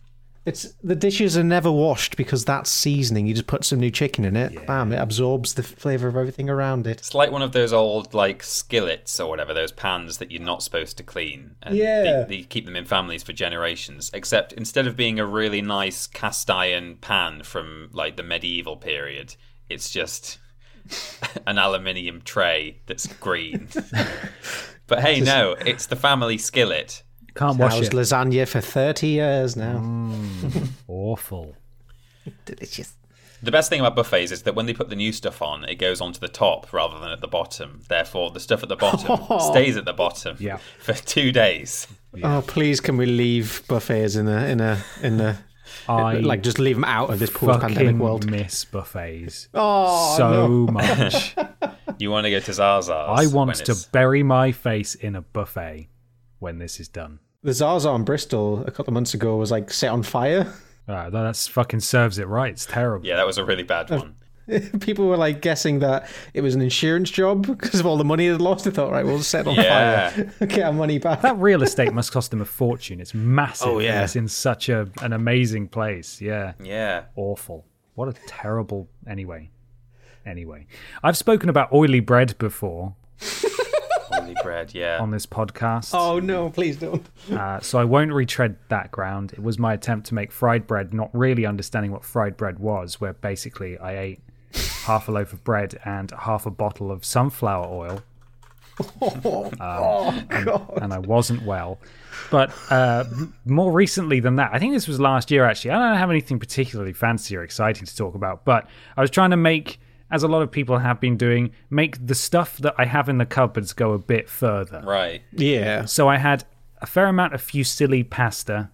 S2: It's the dishes are never washed because that's seasoning. You just put some new chicken in it, bam, it absorbs the flavor of everything around it.
S4: It's like one of those old like skillets or whatever, those pans that you're not supposed to clean. And
S2: Yeah.
S4: They, they keep them in families for generations. Except instead of being a really nice cast iron pan from like the medieval period, it's just an aluminium tray that's green. but hey, no, it's the family skillet.
S3: Can't wash
S2: How's
S3: it.
S2: lasagna for 30 years now.
S3: Mm, awful.
S2: Delicious.
S4: The best thing about buffets is that when they put the new stuff on, it goes onto the top rather than at the bottom. Therefore, the stuff at the bottom oh. stays at the bottom
S3: Yeah.
S4: for two days.
S2: Oh, please, can we leave buffets in a in a in a
S3: I
S2: like just leave them out of this post-pandemic
S3: fucking
S2: world?
S3: miss buffets
S2: Oh,
S3: so much.
S4: You want to go to Zaza's?
S3: I want to bury my face in a buffet when this is done.
S2: The Zaza in Bristol a couple of months ago was like set on fire.
S3: Uh, that's fucking serves it right. It's terrible.
S4: Yeah, that was a really bad one.
S2: People were like guessing that it was an insurance job because of all the money they'd lost. They thought, right, we'll set it on
S4: Yeah.
S2: fire, get our money back.
S3: That real estate must cost them a fortune. It's massive.
S2: Oh, yeah.
S3: It's in such a an amazing place. Yeah.
S4: Yeah.
S3: Awful. What a terrible. Anyway. Anyway. I've spoken about oily bread before
S4: Holy bread, yeah.
S3: on this podcast.
S2: Oh no, please don't.
S3: Uh, so I won't retread that ground. It was my attempt to make fried bread, not really understanding what fried bread was, where basically I ate half a loaf of bread and half a bottle of sunflower oil. Um, and, and I wasn't well. But uh, more recently than that, I think this was last year actually. I don't have anything particularly fancy or exciting to talk about, but I was trying to make, as a lot of people have been doing, make the stuff that I have in the cupboards go a bit further.
S4: Right.
S2: Yeah.
S3: So I had a fair amount of fusilli pasta.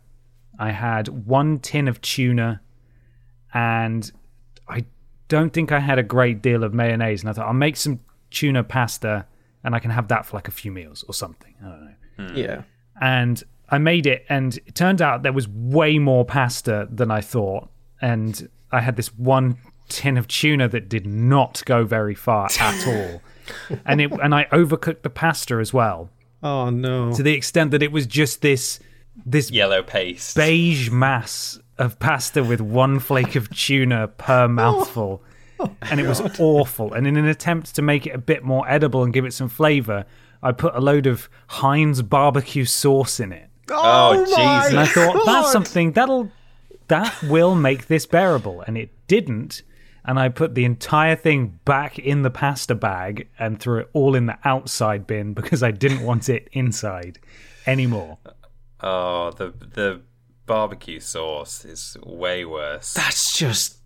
S3: I had one tin of tuna, and I don't think I had a great deal of mayonnaise. And I thought I'll make some tuna pasta, and I can have that for like a few meals or something. I don't know. Hmm.
S2: Yeah.
S3: And I made it, and it turned out there was way more pasta than I thought. And I had this one tin of tuna that did not go very far at all. And it and I overcooked the pasta as well
S2: Oh no.
S3: to the extent that it was just this this
S4: Yellow paste.
S3: beige mass of pasta with one flake of tuna per mouthful. Oh, oh, and it was awful. And in an attempt to make it a bit more edible and give it some flavor, I put a load of Heinz barbecue sauce in it.
S4: oh, oh
S2: my
S3: And I
S4: Jesus.
S3: thought
S2: God.
S3: that's something that'll that will make this bearable, and it didn't. And I put the entire thing back in the pasta bag and threw it all in the outside bin because I didn't want it inside anymore.
S4: Oh, the the barbecue sauce is way worse.
S2: That's just.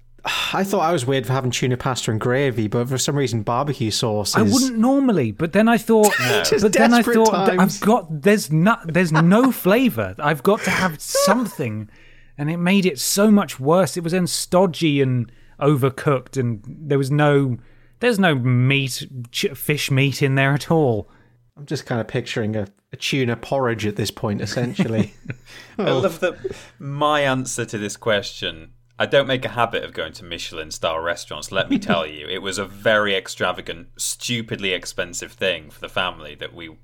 S2: I thought I was weird for having tuna pasta and gravy, but for some reason barbecue sauce is.
S3: I wouldn't normally, but then I thought,
S2: Just
S3: but then I thought
S2: times.
S3: I've got there's not there's no flavor. I've got to have something, and it made it so much worse. It was then stodgy and overcooked, and there was no there's no meat, fish meat in there at all.
S2: I'm just kind of picturing a, a tuna porridge at this point, essentially.
S4: I love that my answer to this question. I don't make a habit of going to Michelin star restaurants, let me tell you. It was a very extravagant, stupidly expensive thing for the family that we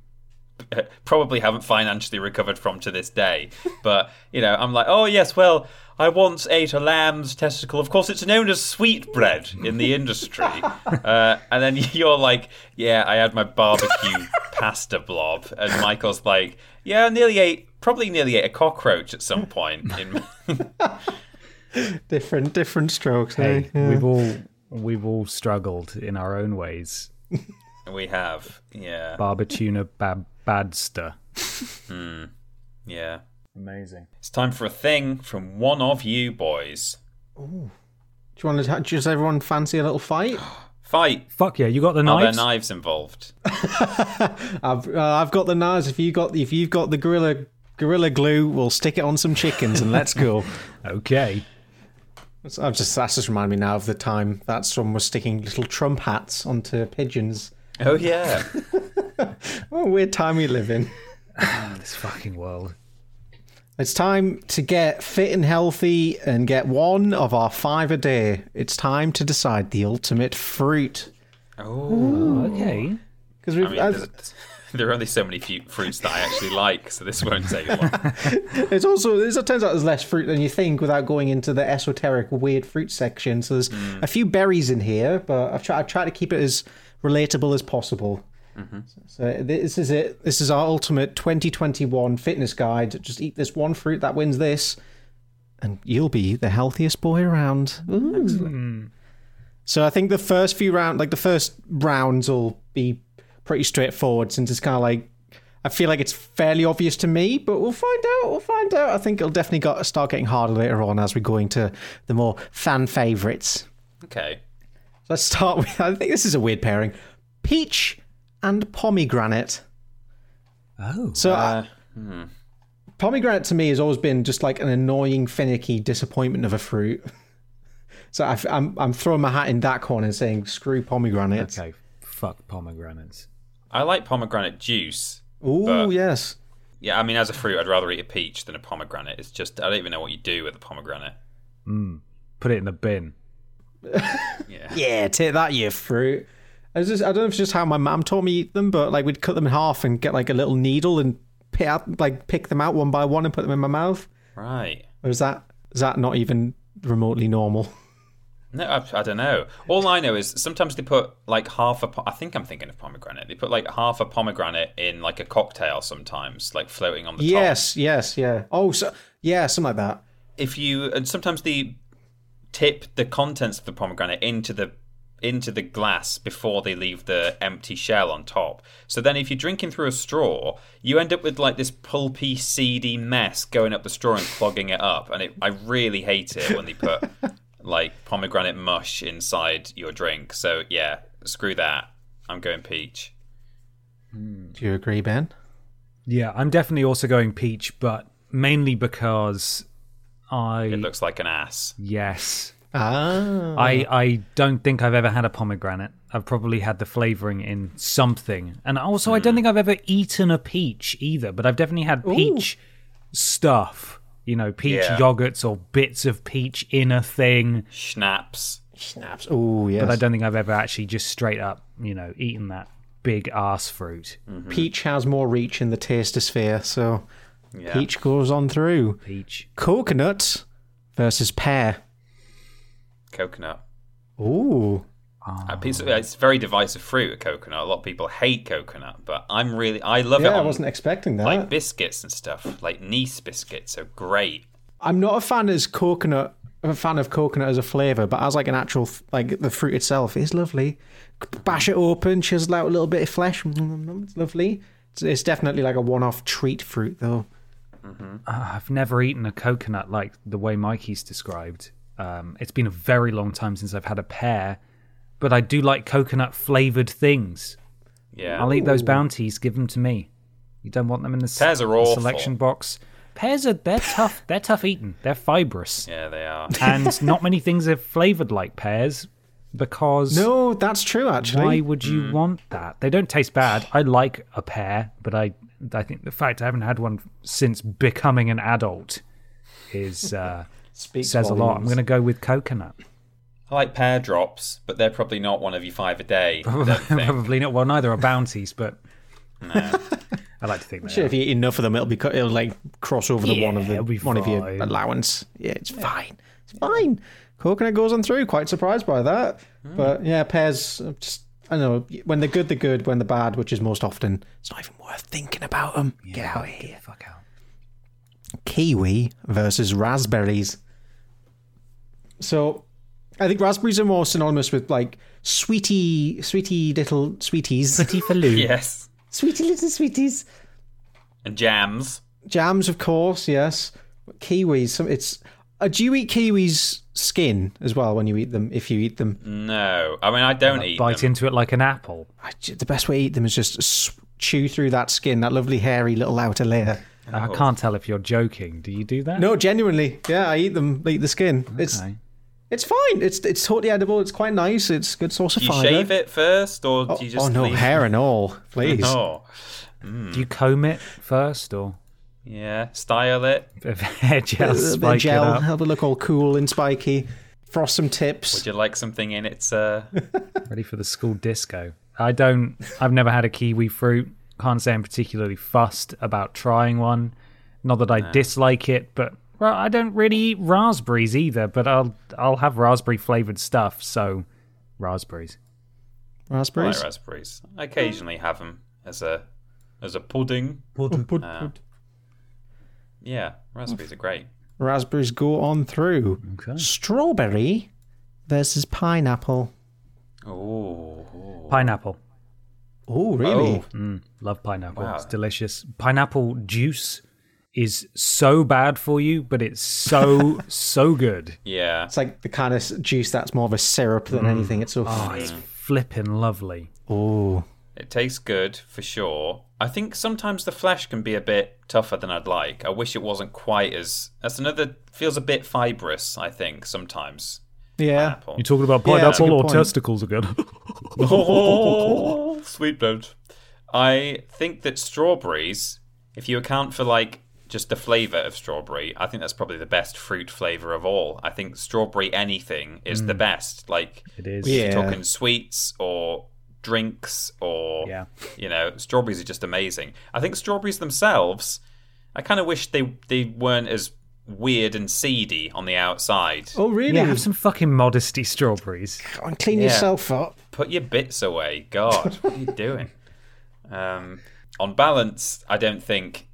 S4: probably haven't financially recovered from to this day. But, you know, I'm like, oh, yes, well, I once ate a lamb's testicle. Of course, it's known as sweetbread in the industry. Uh, and then you're like, yeah, I had my barbecue pasta blob. And Michael's like, yeah, I nearly ate, probably nearly ate a cockroach at some point. In...
S2: different, different strokes.
S3: Hey,
S2: eh? Yeah.
S3: we've all we've all struggled in our own ways.
S4: we have, yeah,
S3: Barbatuna bab- badster.
S4: yeah.
S3: Amazing.
S4: It's time for a thing from one of you boys. Ooh.
S2: Do you want to? Does everyone fancy a little fight?
S4: Fight.
S3: Fuck yeah! You got the
S4: Are there
S3: knives.
S4: knives involved?
S2: I've uh, I've got the knives. If you got if you've got the gorilla gorilla glue, we'll stick it on some chickens and let's go.
S3: Okay.
S2: That's- I've just that's just reminded me now of the time that someone was sticking little Trump hats onto pigeons.
S4: Oh yeah.
S2: What a weird time we live in.
S3: This fucking world.
S2: It's time to get fit and healthy and get one of our five a day. It's time to decide the ultimate fruit.
S4: Oh,
S3: Okay.
S2: Because we've
S4: I mean,
S2: as-
S4: there are only so many few fruits that I actually like, so this won't take long.
S2: It's also there's, it turns out there's less fruit than you think without going into the esoteric weird fruit section. So there's hmm. a few berries in here, but I've tried I've tried to keep it as relatable as possible. Mm-hmm. So this is it. This is our ultimate 2021 fitness guide. Just eat this one fruit that wins this, and you'll be the healthiest boy around. Ooh. Hmm. So I think the first few round, like the first rounds, will be pretty straightforward since it's kind of like I feel like it's fairly obvious to me, but we'll find out. We'll find out. I think it'll definitely got start getting harder later on as we go into the more fan favorites.
S4: Okay.
S2: Let's start with. I think this is a weird pairing: peach and pomegranate.
S3: Oh.
S2: So
S4: Uh,
S2: pomegranate to me has always been just like an annoying, finicky disappointment of a fruit. So I, am I'm throwing my hat in that corner and saying screw pomegranate.
S3: Okay. Fuck pomegranates.
S4: I like pomegranate juice. Oh
S2: yes.
S4: Yeah, I mean, as a fruit, I'd rather eat a peach than a pomegranate. It's just I don't even know what you do with a pomegranate.
S3: Put it in the bin.
S4: Yeah.
S2: Yeah, take that, you fruit. I, just, I don't know if it's just how my mom taught me eat them, but like we'd cut them in half and get like a little needle and pick out, like pick them out one by one and put them in my mouth.
S4: Right.
S2: Or is that is that not even remotely normal?
S4: No, I, I don't know. All I know is sometimes they put like half a. I think I'm thinking of pomegranate. They put like half a pomegranate in like a cocktail sometimes, like floating on the top.
S2: Yes, yes, yeah. Oh, so yeah, something like that.
S4: If you and sometimes they tip the contents of the pomegranate into the into the glass before they leave the empty shell on top. So then if you're drinking through a straw, you end up with like this pulpy, seedy mess going up the straw and clogging it up. And it, I really hate it when they put like pomegranate mush inside your drink. So yeah, screw that. I'm going peach. Hmm.
S2: Do you agree, Ben?
S3: Yeah, I'm definitely also going peach, but mainly because I
S4: It looks like an ass.
S3: yes.
S2: Ah,
S3: I, I don't think I've ever had a pomegranate. I've probably had the flavoring in something. And also, I don't think I've ever eaten a peach either, but I've definitely had peach stuff. You know, peach
S4: Yeah.
S3: yogurts or bits of peach in a thing.
S4: Schnapps.
S2: snaps. Oh, yes.
S3: But I don't think I've ever actually just straight up, you know, eaten that big ass fruit.
S2: Peach has more reach in the tastosphere, so
S4: Yeah.
S2: peach goes on through.
S3: Peach.
S2: Coconut versus pear.
S4: Coconut.
S2: Ooh. Ah.
S4: A piece of, it's very divisive fruit, a coconut. A lot of people hate coconut, but I'm really I love it.
S2: Yeah, I wasn't expecting that.
S4: like biscuits and stuff. Like Nice biscuits are great.
S2: I'm not a fan as coconut. I'm a fan of coconut as a flavor, but as like an actual like the fruit itself is lovely. Bash it open, chisel out a little bit of flesh. Mm, mm, mm, it's lovely. It's, it's definitely like a one-off treat fruit, though. Mm-hmm.
S3: Uh, I've never eaten a coconut like the way Mikey's described. Um, it's been a very long time since I've had a pear, but I do like coconut flavored things.
S4: Yeah.
S3: I'll eat those bounties. Give them to me. You don't want them in the
S4: Pears are awful.
S3: selection box. Pears are they're tough. They're tough eating. They're fibrous,
S4: yeah, they are.
S3: and not many things are flavored like pears because
S2: No, that's true. Actually,
S3: why would you want that? They don't taste bad. I like a pear, but I I think the fact I haven't had one since becoming an adult is uh,
S2: Speaks
S3: says a lot. I'm going to go with coconut.
S4: I like pear drops, but they're probably not one of your five a day. I don't think.
S3: Probably not. Well, neither are bounties, but I like to think
S2: Sure,
S3: that.
S2: if you eat enough of them, it'll be it'll like cross over the one of the
S3: it'll
S2: one of your allowance. Yeah, it's fine. It's fine. Coconut goes on through. Quite surprised by that, but yeah, pears. uh, Just I don't know when they're good, they're good. When they're bad, which is most often, it's not even worth thinking about them. Get out of here.
S3: Fuck out.
S2: Kiwi versus raspberries. So, I think raspberries are more synonymous with like sweetie, sweetie little sweeties,
S3: Sweetie for Lou.
S4: yes.
S2: sweetie little sweeties.
S4: And jams.
S2: Jams, of course, yes. But kiwis, some it's. Uh, do you eat kiwis skin as well when you eat them? If you eat them,
S4: No. I mean, I don't eat
S3: Bite
S4: them.
S3: into it like an apple.
S2: I, the best way to eat them is just s- chew through that skin, that lovely hairy little outer layer.
S3: I can't tell if you're joking. Do you do that?
S2: No, genuinely, yeah, I eat them. Eat the skin. It's
S3: Okay.
S2: it's fine. It's it's totally edible. It's quite nice. It's good source of
S4: Do you
S2: fiber.
S4: shave it first, or do you just
S2: oh no,
S4: leave
S2: hair and all, please.
S4: Oh,
S3: Do you comb it first or
S4: yeah. Style it.
S3: a bit of hair gel?
S2: a little bit of
S3: Spike it up?
S2: help it look all cool and spiky. Frost some tips.
S4: Would you like something in its? Uh...
S3: Ready for the school disco. I don't. I've never had a kiwi fruit. Can't say I'm particularly fussed about trying one. Not that I dislike it, but well, I don't really eat raspberries either. But I'll I'll have raspberry flavored stuff. So raspberries.
S4: I
S2: Raspberries.
S4: like raspberries. I occasionally have them as a as a pudding. Uh, yeah, raspberries are great.
S2: Raspberries go on through.
S3: Okay.
S2: Strawberry versus pineapple.
S4: Oh,
S3: Pineapple.
S2: Oh, really?
S4: Oh,
S3: Love pineapple.
S4: Wow.
S3: It's delicious. Pineapple juice is so bad for you, but it's so so good.
S4: yeah.
S2: It's like the kind of juice that's more of a syrup than mm. anything. It's so.
S3: Oh, it's mm. flipping lovely.
S2: Oh,
S4: It tastes good for sure. I think sometimes the flesh can be a bit tougher than I'd like. I wish it wasn't quite as. That's another feels a bit fibrous. I think sometimes.
S2: Yeah.
S4: Apple.
S3: You talking about
S2: Yeah, that's a
S3: pineapple
S2: good
S3: or
S2: point.
S3: testicles again?
S4: oh, sweet blood. I think that strawberries, if you account for like just the flavour of strawberry, I think that's probably the best fruit flavour of all. I think strawberry anything is the mm. best. Like
S3: it is.
S2: Yeah.
S4: you're talking sweets or drinks or
S3: Yeah.
S4: you know, strawberries are just amazing. I think strawberries themselves, I kind of wish they they weren't as weird and seedy on the outside.
S2: Oh, really?
S3: Yeah, have some fucking modesty strawberries.
S2: Go on, clean
S4: Yeah.
S2: yourself up.
S4: put your bits away. God, what are you doing? Um, on balance, I don't think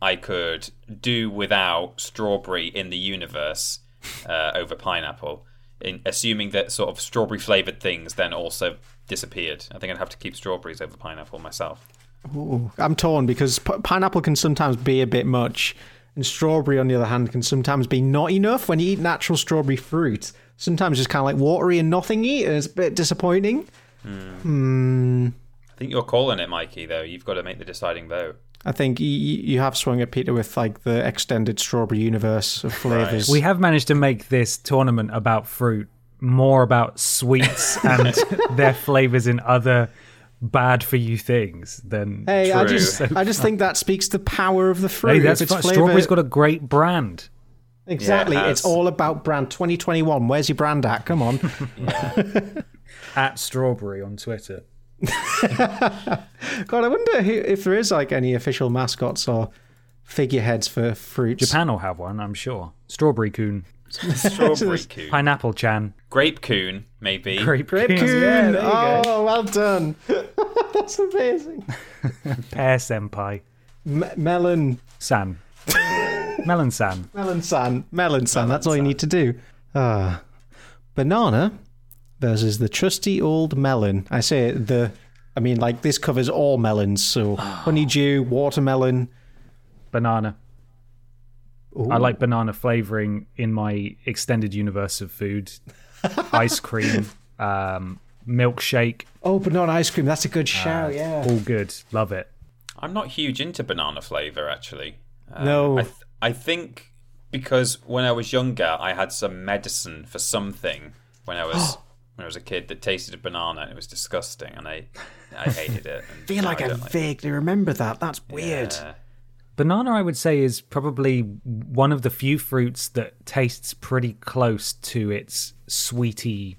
S4: I could do without strawberry in the universe uh, over pineapple. In assuming that sort of strawberry flavored things then also disappeared, I think I'd have to keep strawberries over pineapple myself.
S2: Ooh, I'm torn because p- pineapple can sometimes be a bit much, and strawberry, on the other hand, can sometimes be not enough. When you eat natural strawberry fruit, sometimes it's kind of like watery and nothingy, and it's a bit disappointing. Hmm. Hmm.
S4: I think you're calling it, Mikey. Though you've got to make the deciding vote.
S2: I think y- y- you have swung at Peter with like the extended strawberry universe of flavors.
S3: We have managed to make this tournament about fruit more about sweets and their flavors in other bad for you things then
S2: Hey, I
S4: True.
S2: just, I just think that speaks to the power of the fruit.
S3: Hey, that's
S2: If it's flavour-
S3: Strawberry's got a great brand.
S2: exactly.
S4: Yeah, it
S2: it's all about brand. 2021. Where's your brand at? Come on.
S3: At Strawberry on Twitter.
S2: God, I wonder who, if there is like any official mascots or figureheads for fruits.
S3: Japan will have one, I'm sure. Strawberry Kun.
S4: Strawberry kun,
S3: Pineapple Chan.
S4: grape kun, maybe.
S3: Grape,
S2: Grape
S3: Kun.
S2: Kun.
S3: Yeah, there go.
S2: oh, well done. That's amazing.
S3: Pear Senpai.
S2: Me- melon,
S3: San. Melon San.
S2: melon san, melon san. That's all you need to do. Ah, banana versus the trusty old melon. I say the. I mean, like this covers all melons. So honeydew, watermelon.
S3: Banana. I like banana flavoring in my extended universe of food. Ice cream, um, milkshake,
S2: Oh, banana ice cream. That's a good shout. yeah.
S3: all good. Love it.
S4: I'm not huge into banana flavor actually. Um,
S2: No.
S4: I, th- I think because when I was younger, I had some medicine for something when I was when I was a kid that tasted of banana and it was disgusting, and I I hated it.
S2: I feel like I,
S4: don't
S2: vaguely remember that. That's weird.
S4: Yeah.
S3: Banana, I would say, is probably one of the few fruits that tastes pretty close to its sweetie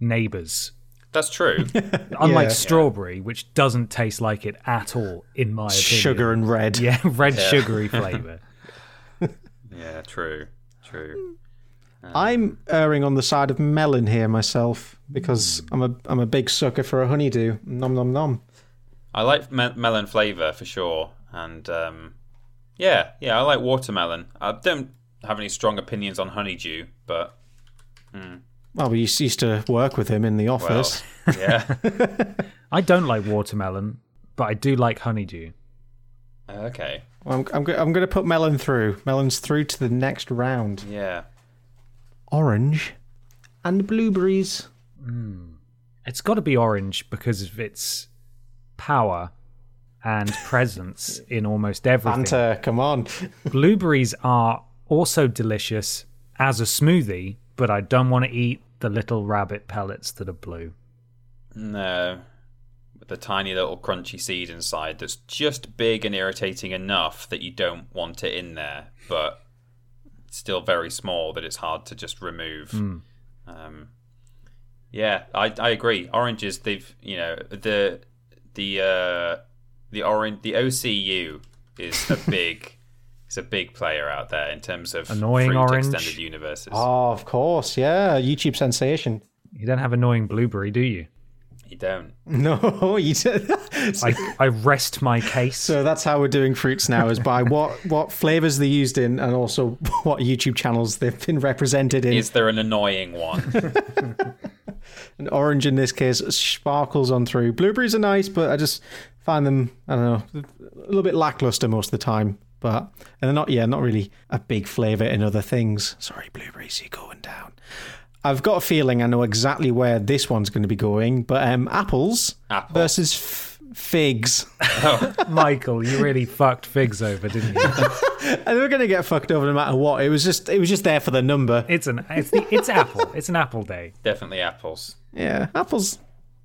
S3: neighbors.
S4: That's true.
S3: Unlike
S2: Yeah.
S3: strawberry, which doesn't taste like it at all, in my opinion.
S2: Sugar and red.
S3: Yeah, red sugary flavor.
S4: yeah, true, true.
S2: Um, I'm erring on the side of melon here myself because hmm. I'm a I'm a big sucker for a honeydew. Nom nom nom.
S4: I like me- melon flavor for sure, and um, yeah, yeah, I like watermelon. I don't have any strong opinions on honeydew, but hmm.
S2: Well, we used used to work with him in the
S4: well,
S2: office.
S4: yeah.
S3: I don't like watermelon, but I do like honeydew.
S4: okay,
S2: Well, I'm I'm, go- I'm going to put melon through. Melon's through to the next round.
S4: yeah.
S2: Orange and blueberries. Hmm.
S3: It's got to be orange because of its power and presence in almost everything.
S2: Fanta, come on.
S3: Blueberries are also delicious as a smoothie, but I don't want to eat the little rabbit pellets that are blue.
S4: No. With the tiny little crunchy seed inside that's just big and irritating enough that you don't want it in there, but still very small that it's hard to just remove. Um, yeah, I, I agree. Oranges, they've you know the the uh, the orange the OCU is a big is a big player out there in terms of
S3: Annoying
S4: fruit
S3: orange.
S4: extended universes.
S2: Oh, of course. Yeah. YouTube sensation.
S3: You don't have annoying blueberry, do you?
S4: You don't.
S2: No, you did.
S3: I, I rest my case.
S2: So that's how we're doing fruits now: is by what what flavors they're used in, and also what YouTube channels they've been represented in.
S4: Is there an annoying one?
S2: An orange in this case sparkles on through. Blueberries are nice, but I just find them I don't know a little bit lackluster most of the time. But and they're not yeah not really a big flavor in other things. Sorry, blueberries, you're going down. I've got a feeling I know exactly where this one's going to be going, but um, apples
S4: Apple.
S2: versus f- figs.
S3: Michael, you really fucked figs over, didn't you?
S2: and we're going to get fucked over no matter what. It was just it was just there for the number.
S3: It's an it's the, it's apple. It's an apple day.
S4: Definitely apples.
S2: Yeah, apples.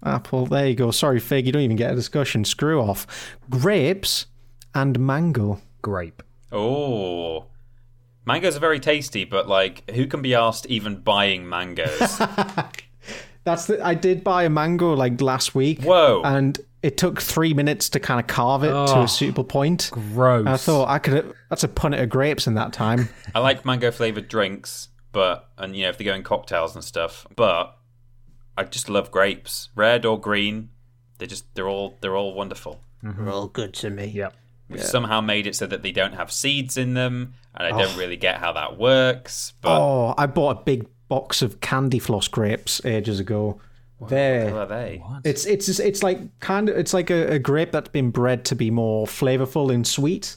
S2: Apple. There you go. Sorry, fig. You don't even get a discussion. Screw off. Grapes and mango.
S3: Grape.
S4: Oh. Mangoes are very tasty, but like, who can be asked even buying mangoes?
S2: That's the, I did buy a mango like last week.
S4: Whoa.
S2: And it took three minutes to kind of carve it to
S3: Oh.
S2: a suitable point.
S3: Gross.
S2: And I thought I could. That's a punnet of grapes in that time.
S4: I like mango flavored drinks, but and you know if they go in cocktails and stuff, but I just love grapes, red or green. They just they're all they're all wonderful.
S2: They're all good to me.
S3: Yep.
S4: We've somehow made it so that they don't have seeds in them, and I
S3: Oh.
S4: don't really get how that works. But
S2: Oh, I bought a big box of candy floss grapes ages ago.
S4: who
S2: They're
S4: are they?
S2: It's it's just- it's like kind of it's like a, a grape that's been bred to be more flavorful and sweet.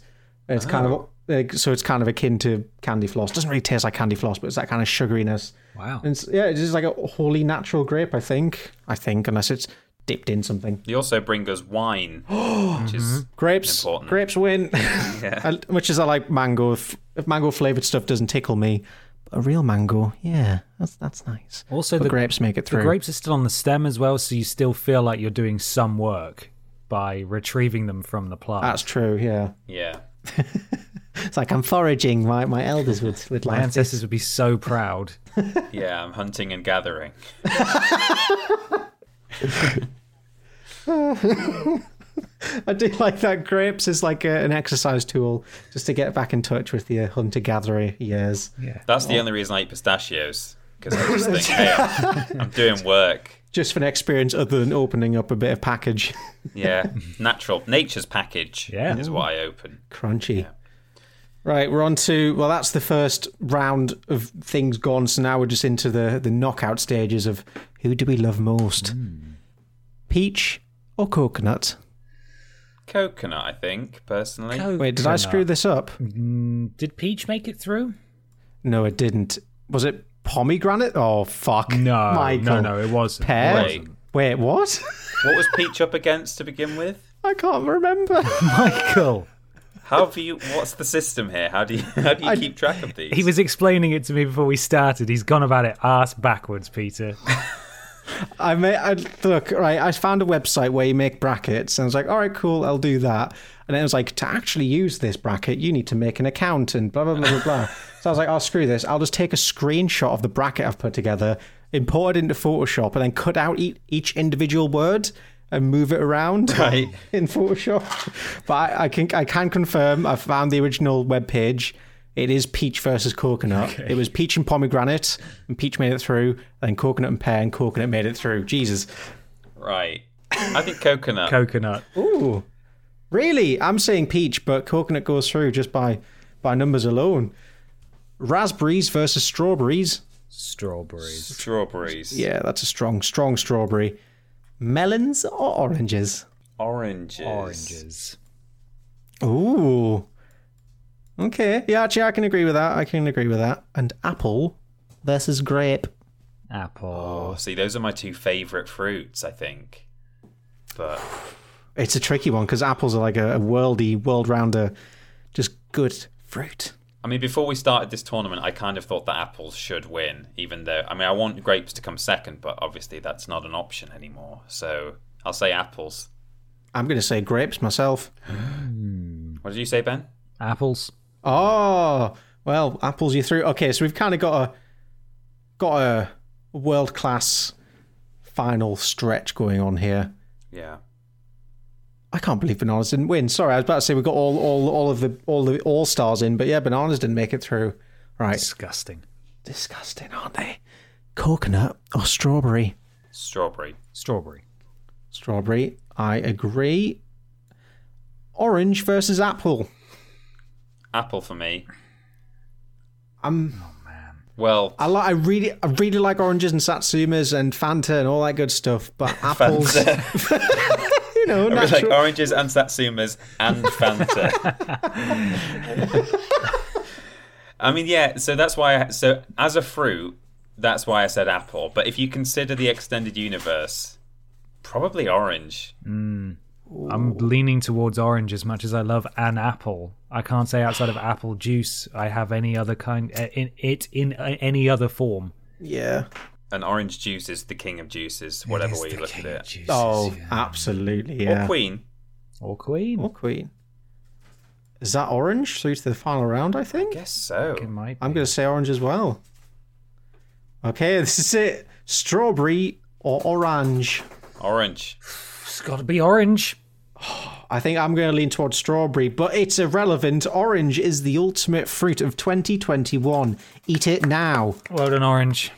S2: It's kind of oh. like, so it's kind of akin to candy floss. Doesn't really taste like candy floss, but it's that kind of sugariness.
S3: Wow.
S2: And it's, yeah, it's just like a wholly natural grape. I think. I think unless it's dipped in something.
S4: They also bring us wine, which is mm-hmm.
S2: Grapes,
S4: Important.
S2: grapes win. I- Much as I like mango, if, if mango flavored stuff doesn't tickle me, a real mango, yeah, that's that's nice.
S3: Also,
S2: But
S3: the
S2: grapes make it through.
S3: The grapes are still on the stem as well, so you still feel like you're doing some work by retrieving them from the plant.
S2: That's true. Yeah,
S4: yeah.
S2: it's like I'm foraging. My my elders would would
S3: My
S2: like this.
S3: ancestors would be so proud.
S4: Yeah, I'm hunting and gathering.
S2: I do like that. Grapes is like a, an exercise tool just to get back in touch with your hunter gatherer years.
S3: Yeah.
S4: That's the oh. only reason I eat pistachios because I just think, hey, I'm, I'm doing work.
S2: Just for an experience other than opening up a bit of package.
S4: Yeah, natural nature's package.
S3: Yeah.
S4: is what I open.
S2: Crunchy. Right, we're on to well, that's the first round of things gone. So now we're just into the the knockout stages of who do we love most, hmm. peach or coconut?
S4: Coconut, I think personally.
S2: Wait, did I screw this up?
S3: Mm, did Peach make it through?
S2: No, it didn't. Was it pomegranate? Oh fuck!
S3: No,
S2: Michael.
S3: no, no, it wasn't.
S2: Pear.
S4: Wait.
S2: Wait, what?
S4: What was Peach up against to begin with?
S2: I can't remember.
S3: Michael.
S4: How have you? What's the system here? How do you how do you keep track of these?
S3: He was explaining it to me before we started. He's gone about it ass backwards, Peter.
S2: I made I, look right. I found a website where you make brackets, and I was like, "All right, cool, I'll do that." And then it was like, "To actually use this bracket, you need to make an account and blah blah blah blah blah." so I was like, "Oh, screw this! I'll just take a screenshot of the bracket I've put together, import it into Photoshop, and then cut out e- each individual word and move it around
S4: Right.
S2: in Photoshop." But I, I can I can confirm I found the original web page. It is peach versus coconut. It was peach and pomegranate, and peach made it through, and coconut and pear, and coconut made it through. Jesus.
S4: right. I think coconut.
S3: Coconut.
S2: Ooh. Really? I'm saying peach, but coconut goes through just by by numbers alone. Raspberries versus strawberries.
S3: Strawberries.
S4: Strawberries.
S2: Yeah, that's a strong, strong strawberry. Melons or oranges?
S4: Oranges.
S3: Oranges.
S2: Ooh. Okay. Yeah, actually, I can agree with that. I can agree with that. And apple versus grape.
S3: Apple.
S4: Oh, see, those are my two favorite fruits. I think. But
S2: It's a tricky one because apples are like a, a worldy, world rounder, just good fruit.
S4: I mean, before we started this tournament, I kind of thought that apples should win, even though I mean I want grapes to come second, but obviously that's not an option anymore. So I'll say apples.
S2: I'm going to say grapes myself. Hmm.
S4: What did you say, Ben?
S3: Apples.
S2: Oh, well, apples you through. Okay, so we've kind of got a got a world class final stretch going on here.
S4: Yeah.
S2: I can't believe bananas didn't win. Sorry, I was about to say we got all all all of the all the all stars in, but yeah, bananas didn't make it through. Right,
S3: Disgusting.
S2: disgusting, aren't they? Coconut or strawberry?
S4: Strawberry.
S3: Strawberry.
S2: Strawberry. I agree. Orange versus apple.
S4: Apple for me.
S2: I'm. Oh man.
S4: Well,
S2: I like. I really. I really like oranges and satsumas and Fanta and all that good stuff. But apples. you know,
S4: I
S2: natural.
S4: like oranges and satsumas and Fanta. I mean, yeah. So that's why. I, so as a fruit, that's why I said apple. But if you consider the extended universe, probably orange.
S3: I'm leaning towards orange as much as I love an apple. I can't say outside of apple juice I have any other kind uh, in it in uh, any other form.
S2: yeah.
S4: And orange juice is the king of juices, whatever
S3: It is
S4: way you look at it.
S3: juices,
S2: Oh,
S3: yeah.
S2: absolutely. Yeah.
S4: Or queen.
S3: or queen.
S2: Or queen. Is that orange? Through to the final round, I think.
S4: Guess so.
S3: It might.
S2: I'm going to say orange as well. Okay, this is it. Strawberry or orange?
S4: Orange.
S3: It's got to be orange.
S2: I think I'm going to lean towards strawberry, but it's irrelevant. Orange is the ultimate fruit of 2021. Eat it now.
S3: Well done, orange.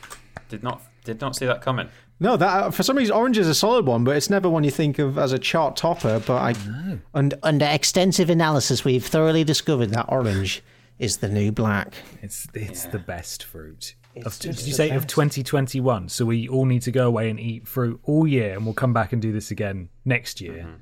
S4: Did not did not see that coming.
S2: No, that uh, for some reason orange is a solid one, but it's never one you think of as a chart topper. But I, and under extensive analysis, we've thoroughly discovered that orange is the new black.
S3: It's it's the best fruit. Of, did you
S2: the
S3: say of 2021? So we all need to go away and eat fruit all year, and we'll come back and do this again next year. Mm-hmm.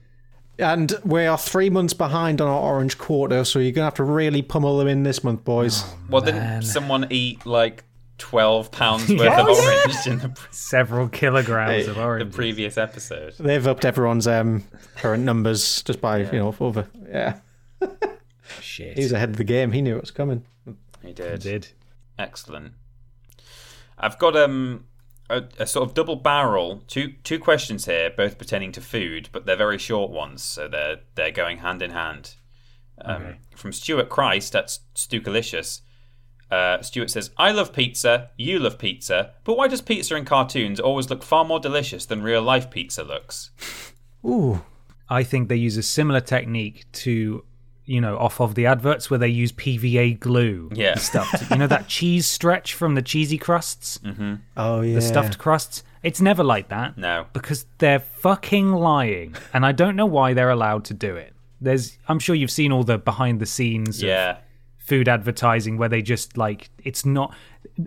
S2: And we are three months behind on our orange quarter, so you're gonna have to really pummel them in this month, boys.
S4: Well,
S3: Man.
S4: didn't someone eat like twelve pounds worth
S3: Yeah.
S4: of
S3: Oh,
S4: orange in the, pre-
S3: Several kilograms of orange the
S4: previous episode?
S2: They've upped everyone's um, current numbers just by you know over. Yeah,
S3: Shit.
S2: he was ahead of the game. He knew it was coming.
S4: He did he
S3: did.
S4: Excellent. I've got um a, a sort of double barrel two two questions here, both pertaining to food, but they're very short ones, so they're they're going hand in hand. Um, From Stuart Christ that's Stukalicious. Uh, Stuart says, "I love pizza. You love pizza, but why does pizza in cartoons always look far more delicious than real life pizza looks?"
S2: Ooh,
S3: I think they use a similar technique to, you know, off of the adverts where they use PVA glue.
S4: Yeah.
S3: Stuff. to- you know that cheese stretch from the cheesy crusts,
S2: oh yeah,
S3: the stuffed crusts. It's never like that.
S4: No.
S3: because they're fucking lying, and I don't know why they're allowed to do it. There's, I'm sure you've seen all the behind the scenes of
S4: Yeah,
S3: food advertising where they just like it's not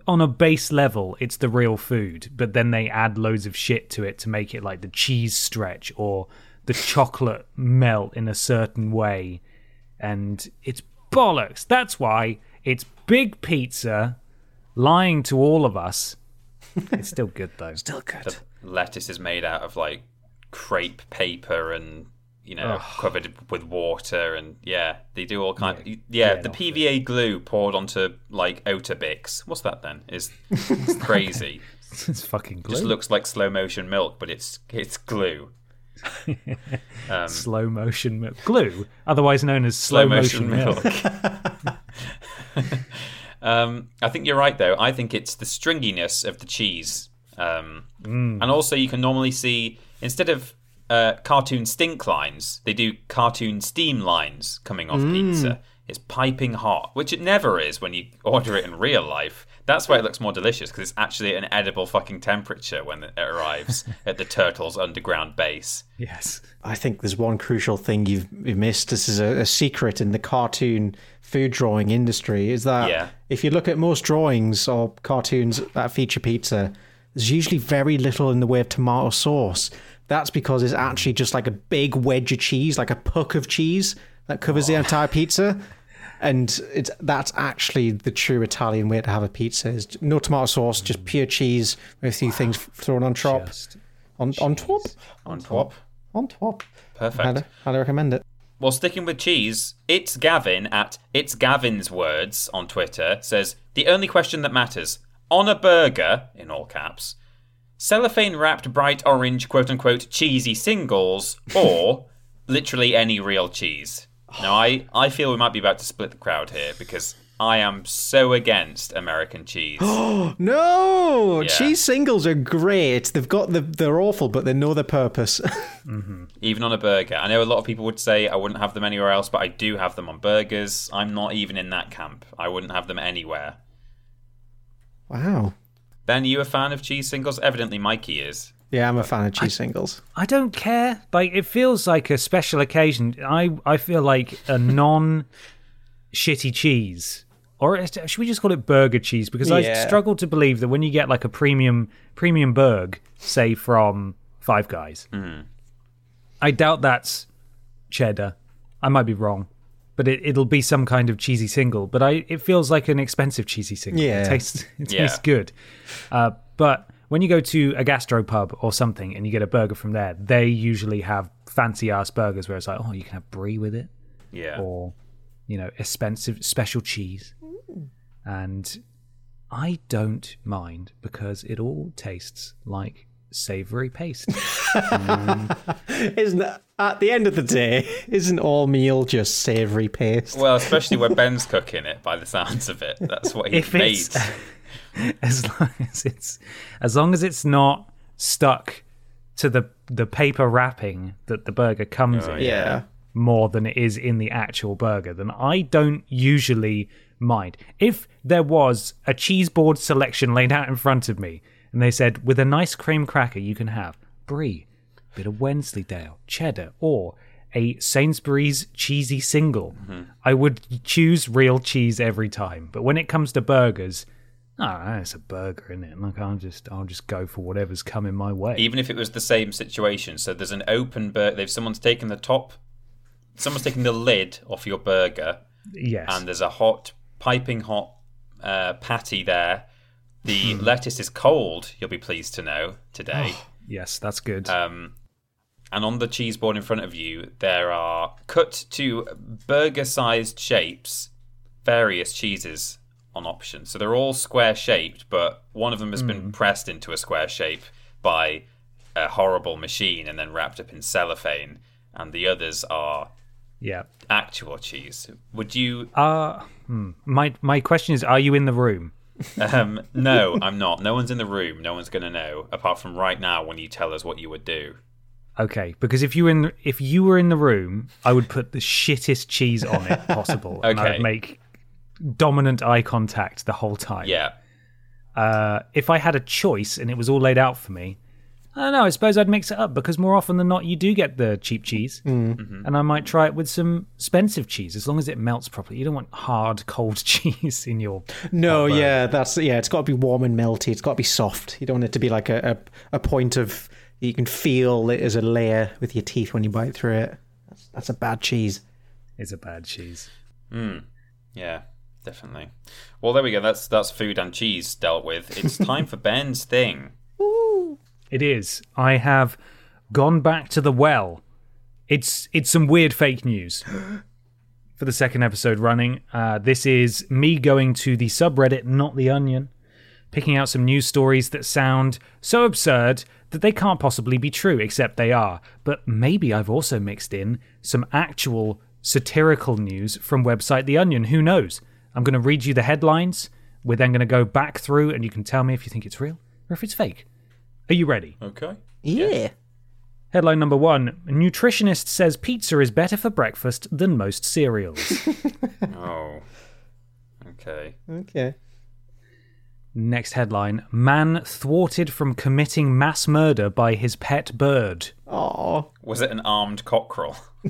S3: on a base level it's the real food but then they add loads of shit to it to make it like the cheese stretch or the chocolate melt in a certain way. And it's bollocks. That's why it's big pizza lying to all of us. It's still good though.
S2: Still good.
S4: the lettuce is made out of like crepe paper and you know covered with water and yeah they do all kind yeah,
S3: Yeah,
S4: the
S3: not
S4: PVA glue poured onto like Weetabix what's that then? Is crazy.
S3: It's fucking glue.
S4: just looks like slow motion milk but it's it's glue.
S3: Slow motion milk. Glue otherwise known as
S4: slow
S3: slow,
S4: motion
S3: motion, milk,
S4: milk. Um I think you're right though. I think it's the stringiness of the cheese. Um and also you can normally see instead of uh, cartoon stink lines, they do cartoon steam lines coming off pizza. It's piping hot, which it never is when you order it in real life. That's why it looks more delicious because it's actually an edible fucking temperature when it arrives at the turtle's underground base.
S3: yes
S2: I think there's one crucial thing you've, you've missed. This is a, a secret in the cartoon food drawing industry. Is that
S4: Yeah.
S2: if you look at most drawings or cartoons that feature pizza, there's usually very little in the way of tomato sauce. That's because it's actually just like a big wedge of cheese, like a puck of cheese that covers the oh. entire pizza. And it's that's actually the true Italian way to have a pizza. Is no tomato sauce, just pure cheese with a few things thrown on top.
S3: just
S2: On on top,
S4: On top.
S2: on top.
S4: Perfect.
S2: Highly, highly recommend it.
S4: Well, sticking with cheese, it's Gavin at It's Gavin's Words on Twitter says the only question that matters on a burger, in all caps, cellophane wrapped bright orange quote unquote cheesy singles or literally any real cheese. Now, I, I feel we might be about to split the crowd here because I am so against American cheese.
S2: No,
S4: Yeah.
S2: cheese singles are great. They've got the they're awful, but they know their purpose. Mm-hmm.
S4: even on a burger. I know a lot of people would say I wouldn't have them anywhere else, but I do have them on burgers. I'm not even in that camp. I wouldn't have them anywhere.
S2: wow.
S4: Ben, you a fan of cheese singles? Evidently, Mikey is.
S2: Yeah, I'm a fan of cheese singles.
S3: I don't care. Like it feels like a special occasion. I I feel like a non shitty cheese. Or should we just call it burger cheese? Because I struggle to believe that when you get like a premium premium burg, say from Five Guys, hmm. I doubt that's cheddar. I might be wrong, but it, it'll be some kind of cheesy single. But I it feels like an expensive cheesy single.
S2: Yeah.
S3: It tastes it
S4: Yeah.
S3: tastes good. Uh, but when you go to a gastropub or something and you get a burger from there, they usually have fancy ass burgers where it's like, oh, you can have brie with it,
S4: Yeah.
S3: or you know, expensive special cheese. And I don't mind because it all tastes like savory paste.
S2: Isn't at the end of the day, isn't all meal just savoury paste?
S4: Well, especially when Ben's cooking it, by the sounds of it. That's what he
S3: If
S4: made.
S3: it's as long as it's as long as it's not stuck to the the paper wrapping that the burger comes oh, in
S2: yeah.
S3: more than it is in the actual burger, then I don't usually mind. If there was a cheese board selection laid out in front of me and they said, with a nice cream cracker, you can have brie, a bit of Wensleydale, cheddar, or a Sainsbury's cheesy single, I would choose real cheese every time. But when it comes to burgers, oh, it's a burger, isn't it? Like I'll just I'll just go for whatever's coming my way.
S4: Even if it was the same situation. So there's an open burger. They've someone's taken the top, someone's taken the lid off your burger,
S3: yes.
S4: and there's a hot, piping hot uh, patty there. The lettuce is cold. You'll be pleased to know today.
S3: yes, that's good.
S4: Um, and on the cheese board in front of you, there are cut to burger-sized shapes, various cheeses on option. So they're all square-shaped, but one of them has been pressed into a square shape by a horrible machine and then wrapped up in cellophane, and the others are
S3: yeah.
S4: actual cheese. Would you?
S3: Uh hmm. my my question is, are you in the room?
S4: Um, no, I'm not. No one's in the room. No one's going to know, apart from right now when you tell us what you would do.
S3: Okay, because if you were in if you were in the room, I would put the shittest cheese on it possible, and I would make dominant eye contact the whole time.
S4: Yeah.
S3: Uh, if I had a choice and it was all laid out for me, I don't know. I suppose I'd mix it up because more often than not, you do get the cheap cheese,
S4: Mm-hmm.
S3: and I might try it with some expensive cheese as long as it melts properly. You don't want hard, cold cheese in your.
S2: No, yeah, that's yeah. It's got to be warm and melty. It's got to be soft. You don't want it to be like a, a, a point of you can feel it as a layer with your teeth when you bite through it. That's, that's a bad cheese.
S3: It's a bad cheese.
S4: Yeah, definitely. Well, there we go. That's that's food and cheese dealt with. It's time for Ben's thing.
S3: It is. I have gone back to the well. It's it's some weird fake news. For the second episode running, uh, this is me going to the subreddit, not the Onion, picking out some news stories that sound so absurd that they can't possibly be true, except they are. But maybe I've also mixed in some actual satirical news from website The Onion. Who knows? I'm going to read you the headlines. We're then going to go back through, and you can tell me if you think it's real or if it's fake. Are you ready?
S4: Okay.
S2: Yeah.
S3: Headline number one Nutritionist says pizza is better for breakfast than most cereals.
S4: Oh. Okay.
S2: Okay.
S3: Next headline Man thwarted from committing mass murder by his pet bird.
S2: Oh,
S4: Was it an armed cockerel?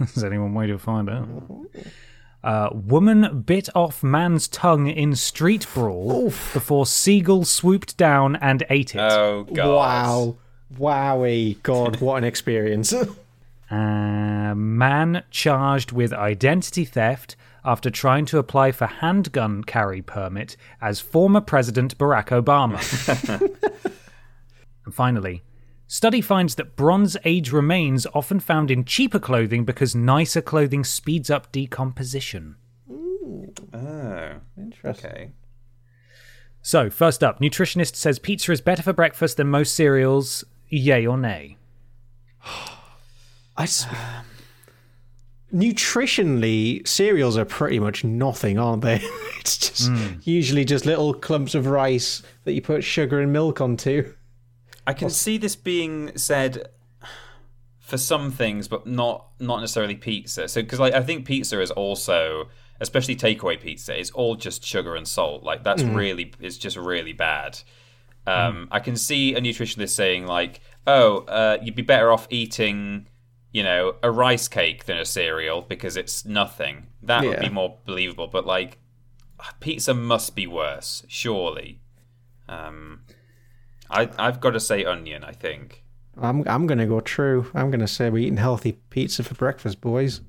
S3: Is anyone way to find out? Uh, woman bit off man's tongue in street brawl before seagull swooped down and ate it.
S4: Oh god.
S2: wow. Wowie. God, what an experience.
S3: Uh, man charged with identity theft after trying to apply for handgun carry permit as former President Barack Obama. and finally, study finds that Bronze Age remains often found in cheaper clothing because nicer clothing speeds up decomposition.
S4: Oh.
S2: Interesting.
S4: Okay.
S3: So, first up, nutritionist says pizza is better for breakfast than most cereals. Yay or nay?
S2: I s- Nutritionally, cereals are pretty much nothing, aren't they? it's just hmm. usually just little clumps of rice that you put sugar and milk onto.
S4: I can see this being said for some things, but not not necessarily pizza. So because like I think pizza is also especially takeaway pizza, it's all just sugar and salt. Like that's really, it's just really bad. Um, I can see a nutritionist saying like, "Oh, uh, you'd be better off eating, you know, a rice cake than a cereal because it's nothing." That would be more believable. But like, pizza must be worse, surely. Um, I I've got to say onion. I think.
S2: I'm I'm gonna go true. I'm gonna say we're eating healthy pizza for breakfast, boys.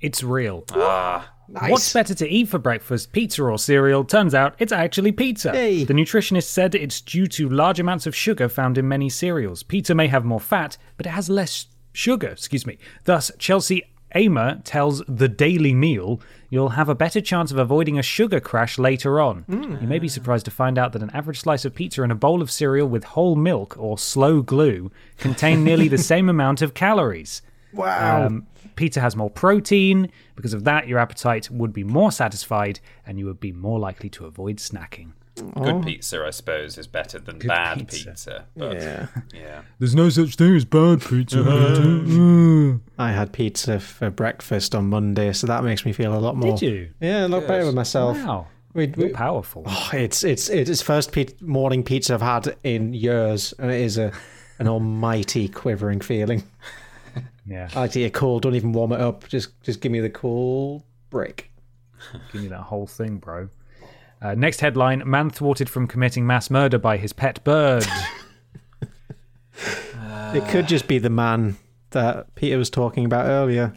S3: It's real.
S4: Ah,
S3: What's better to eat for breakfast, pizza or cereal? Turns out it's actually pizza.
S2: Hey.
S3: The nutritionist said it's due to large amounts of sugar found in many cereals. Pizza may have more fat, but it has less sugar, excuse me. Thus, Chelsey Amer tells the Daily Meal you'll have a better chance of avoiding a sugar crash later on. You may be surprised to find out that an average slice of pizza and a bowl of cereal with whole milk or slow glue contain nearly the same amount of calories.
S2: Wow.
S3: Um, pizza has more protein. Because of that, your appetite would be more satisfied and you would be more likely to avoid snacking.
S4: Good oh. pizza, I suppose, is better than bad
S3: pizza.
S4: pizza. But
S2: yeah.
S4: yeah.
S3: There's no such thing as bad pizza. Mm-hmm. Mm.
S2: I had pizza for breakfast on Monday, so that makes me feel a lot more.
S3: Did you?
S2: Yeah, a lot better with myself.
S3: Wow.
S2: We,
S3: You're
S2: we,
S3: powerful.
S2: oh, it's it's it's first pe- morning pizza I've had in years, and it is a an almighty quivering feeling.
S3: Yeah.
S2: I like to eat it cold. Don't even warm it up. Just just give me the cold break.
S3: Give me that whole thing, bro. Uh, next headline Man thwarted from committing mass murder by his pet bird.
S2: it could just be the man that Peter was talking about earlier.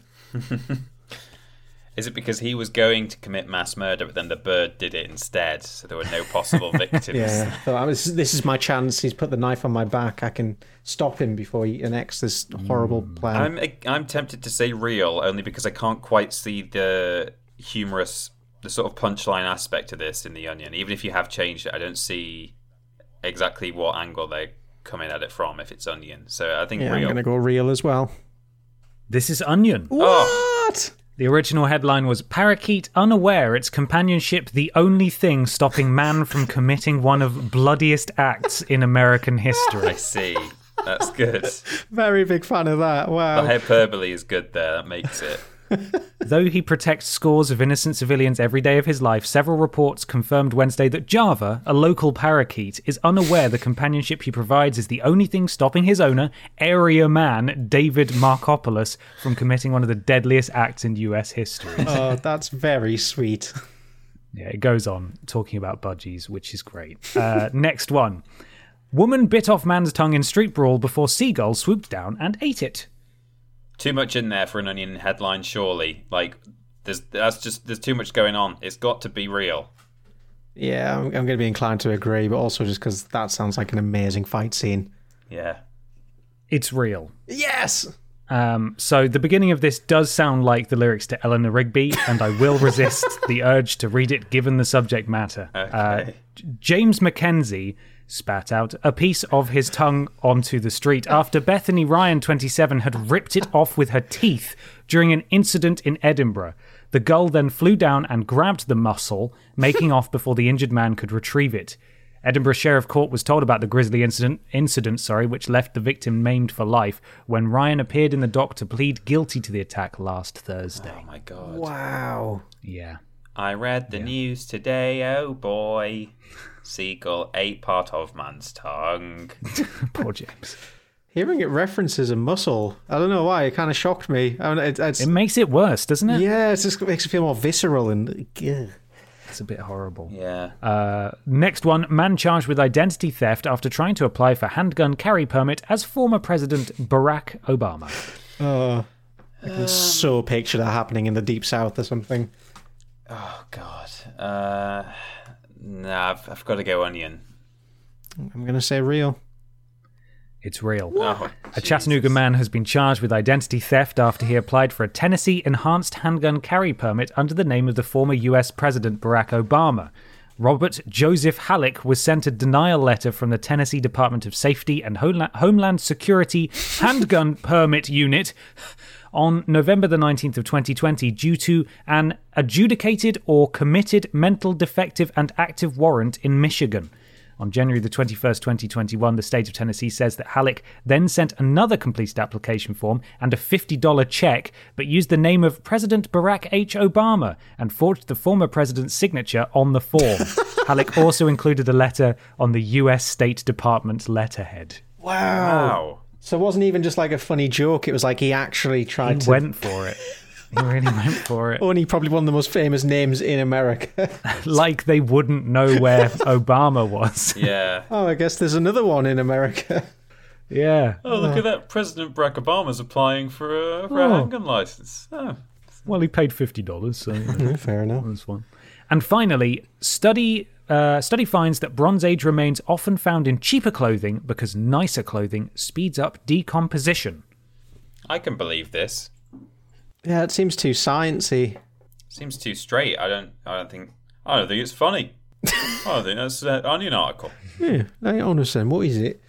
S4: Is it because he was going to commit mass murder, but then the bird did it instead, so there were no possible victims?
S2: Yeah, so I was, this is my chance. He's put the knife on my back. I can stop him before he enacts this horrible plan.
S4: I'm I'm tempted to say real only because I can't quite see the humorous, the sort of punchline aspect of this in the Onion. Even if you have changed it, I don't see exactly what angle they're coming at it from. If it's Onion, so I think
S2: yeah, I'm going to go real as well.
S3: this is Onion.
S4: Oh,
S2: What?
S3: The original headline was Parakeet unaware its companionship the only thing stopping man from committing one of bloodiest acts in American history.
S4: I see. That's good.
S2: Very big fan of that. Wow.
S4: The
S2: Wow.
S4: hyperbole is good there. That makes it.
S3: Though he protects scores of innocent civilians every day of his life, several reports confirmed Wednesday that Java, a local parakeet, is unaware the companionship he provides is the only thing stopping his owner, area man David Markopoulos, from committing one of the deadliest acts in US history.
S2: Oh, that's very sweet.
S3: Yeah, it goes on talking about budgies, which is great. Uh, next one. Woman bit off man's tongue in street brawl before seagull swooped down and ate it.
S4: Too much in there for an Onion headline, surely. Like, there's that's just there's too much going on. It's got to be real.
S2: Yeah, I'm, I'm going to be inclined to agree, but also just because that sounds like an amazing fight scene.
S4: Yeah.
S3: It's real.
S2: Yes.
S3: Um, so the beginning of this does sound like the lyrics to Eleanor Rigby, and I will resist the urge to read it given the subject matter. Uh,
S4: Okay.
S3: J- James Mackenzie spat out a piece of his tongue onto the street after Bethany Ryan, 27, had ripped it off with her teeth during an incident in Edinburgh. The gull then flew down and grabbed the muscle, making off before the injured man could retrieve it. Edinburgh Sheriff Court was told about the grisly incident, incident, sorry, which left the victim maimed for life when Ryan appeared in the dock to plead guilty to the attack last Thursday.
S4: Oh my god.
S2: Wow.
S3: Yeah.
S4: I read the news today. Oh boy. Seagull ate part of man's tongue.
S3: Poor James.
S2: Hearing it references a muscle, I don't know why, it kind of shocked me. I mean, it, it's,
S3: It makes it worse, doesn't it?
S2: yeah, it just makes it feel more visceral and. ugh.
S3: It's a bit horrible.
S4: Yeah.
S3: Uh, next one man charged with identity theft after trying to apply for handgun carry permit as former President Barack Obama.
S2: Oh, I can so picture that happening in the deep south or something.
S4: oh god. Uh, nah, I've, I've got to go onion.
S2: I'm going to say real.
S3: It's real.
S4: Oh,
S3: A Chattanooga man has been charged with identity theft after he applied for a Tennessee enhanced handgun carry permit under the name of the former US President Barack Obama. Robert Joseph Halleck was sent a denial letter from the Tennessee Department of Safety and Homeland Security Handgun Permit Unit on November the 19th of 2020 due to an adjudicated or committed mental defective and active warrant in Michigan. On January the 21st, 2021, the state of Tennessee says that Halleck then sent another completed application form and a $50 check, but used the name of President Barack H. Obama and forged the former president's signature on the form. Halleck also included a letter on the U.S. State Department letterhead.
S4: Wow.
S2: So it wasn't even just like a funny joke. It was like he actually tried
S3: He
S2: to.
S3: went for it. He really went for it.
S2: Only probably one of the most famous names in America.
S3: Like they wouldn't know where Obama was.
S4: Yeah.
S2: oh, I guess there's another one in America.
S3: Yeah.
S4: Oh, look at that. President Barack Obama's applying for a, for a
S3: Oh.
S4: handgun license. Oh.
S3: Well, he paid fifty dollars, so you know,
S2: Fair enough.
S3: that's one. And finally, study uh, study finds that Bronze Age remains often found in cheaper clothing because nicer clothing speeds up decomposition.
S4: I can believe this.
S2: Yeah, it seems too sciencey.
S4: Seems too straight. I don't. I don't think. I don't think it's funny. I don't think that's an onion article.
S2: Yeah, I understand. What is it?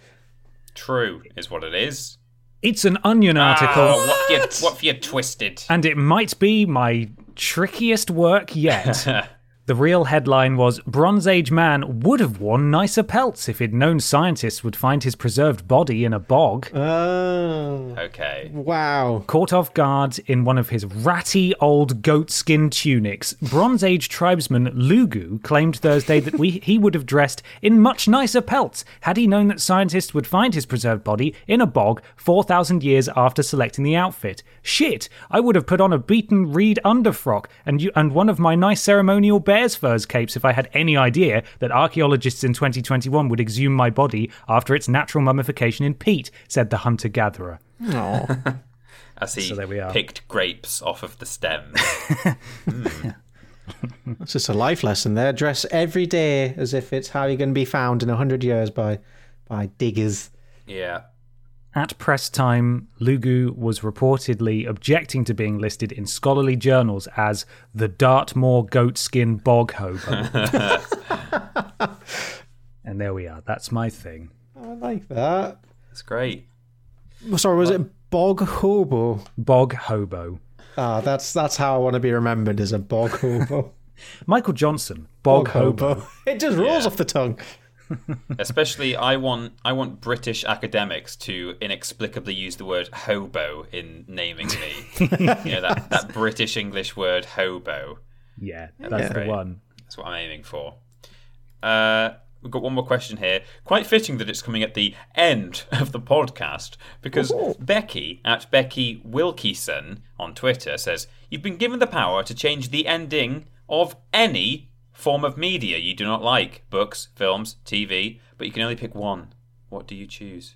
S4: True is what it is.
S3: It's an Onion article,
S4: Oh, what have you, what have you twisted?
S3: and it might be my trickiest work yet. The real headline was Bronze Age man would have worn nicer pelts if he'd known scientists would find his preserved body in a bog.
S2: Oh,
S4: Okay.
S2: wow.
S3: Caught off guard in one of his ratty old goatskin tunics, Bronze Age tribesman Lugu claimed Thursday that we, he would have dressed in much nicer pelts had he known that scientists would find his preserved body in a bog 4,000 years after selecting the outfit. Shit, I would have put on a beaten reed underfrock and, you, and one of my nice ceremonial bear's furs capes if I had any idea that archaeologists in 2021 would exhume my body after its natural mummification in peat, said the hunter gatherer.
S4: As he
S3: So there we are.
S4: picked grapes off of the stem. Hmm.
S2: That's just a life lesson there. Dress every day as if it's how you're going to be found in a hundred years by by diggers.
S4: yeah.
S3: At press time, Lugu was reportedly objecting to being listed in scholarly journals as the Dartmoor goatskin bog hobo. and there we are. That's my thing.
S2: I like that.
S4: That's great.
S2: Sorry, was it bog hobo?
S3: Bog hobo.
S2: Ah, that's that's how I want to be remembered as a bog hobo.
S3: Michael Johnson, bog, hobo.
S2: It just rolls
S4: Yeah.
S2: off the tongue.
S4: Especially, I want I want British academics to inexplicably use the word hobo in naming me. you know that, that British English word hobo.
S3: Yeah, that's the
S4: Great.
S3: one.
S4: That's what I'm aiming for. Uh, we've got one more question here. Quite fitting that it's coming at the end of the podcast because Becky at Becky Wilkieson on Twitter says you've been given the power to change the ending of any form of media you do not like books, films, TV, but you can only pick one. What do you choose?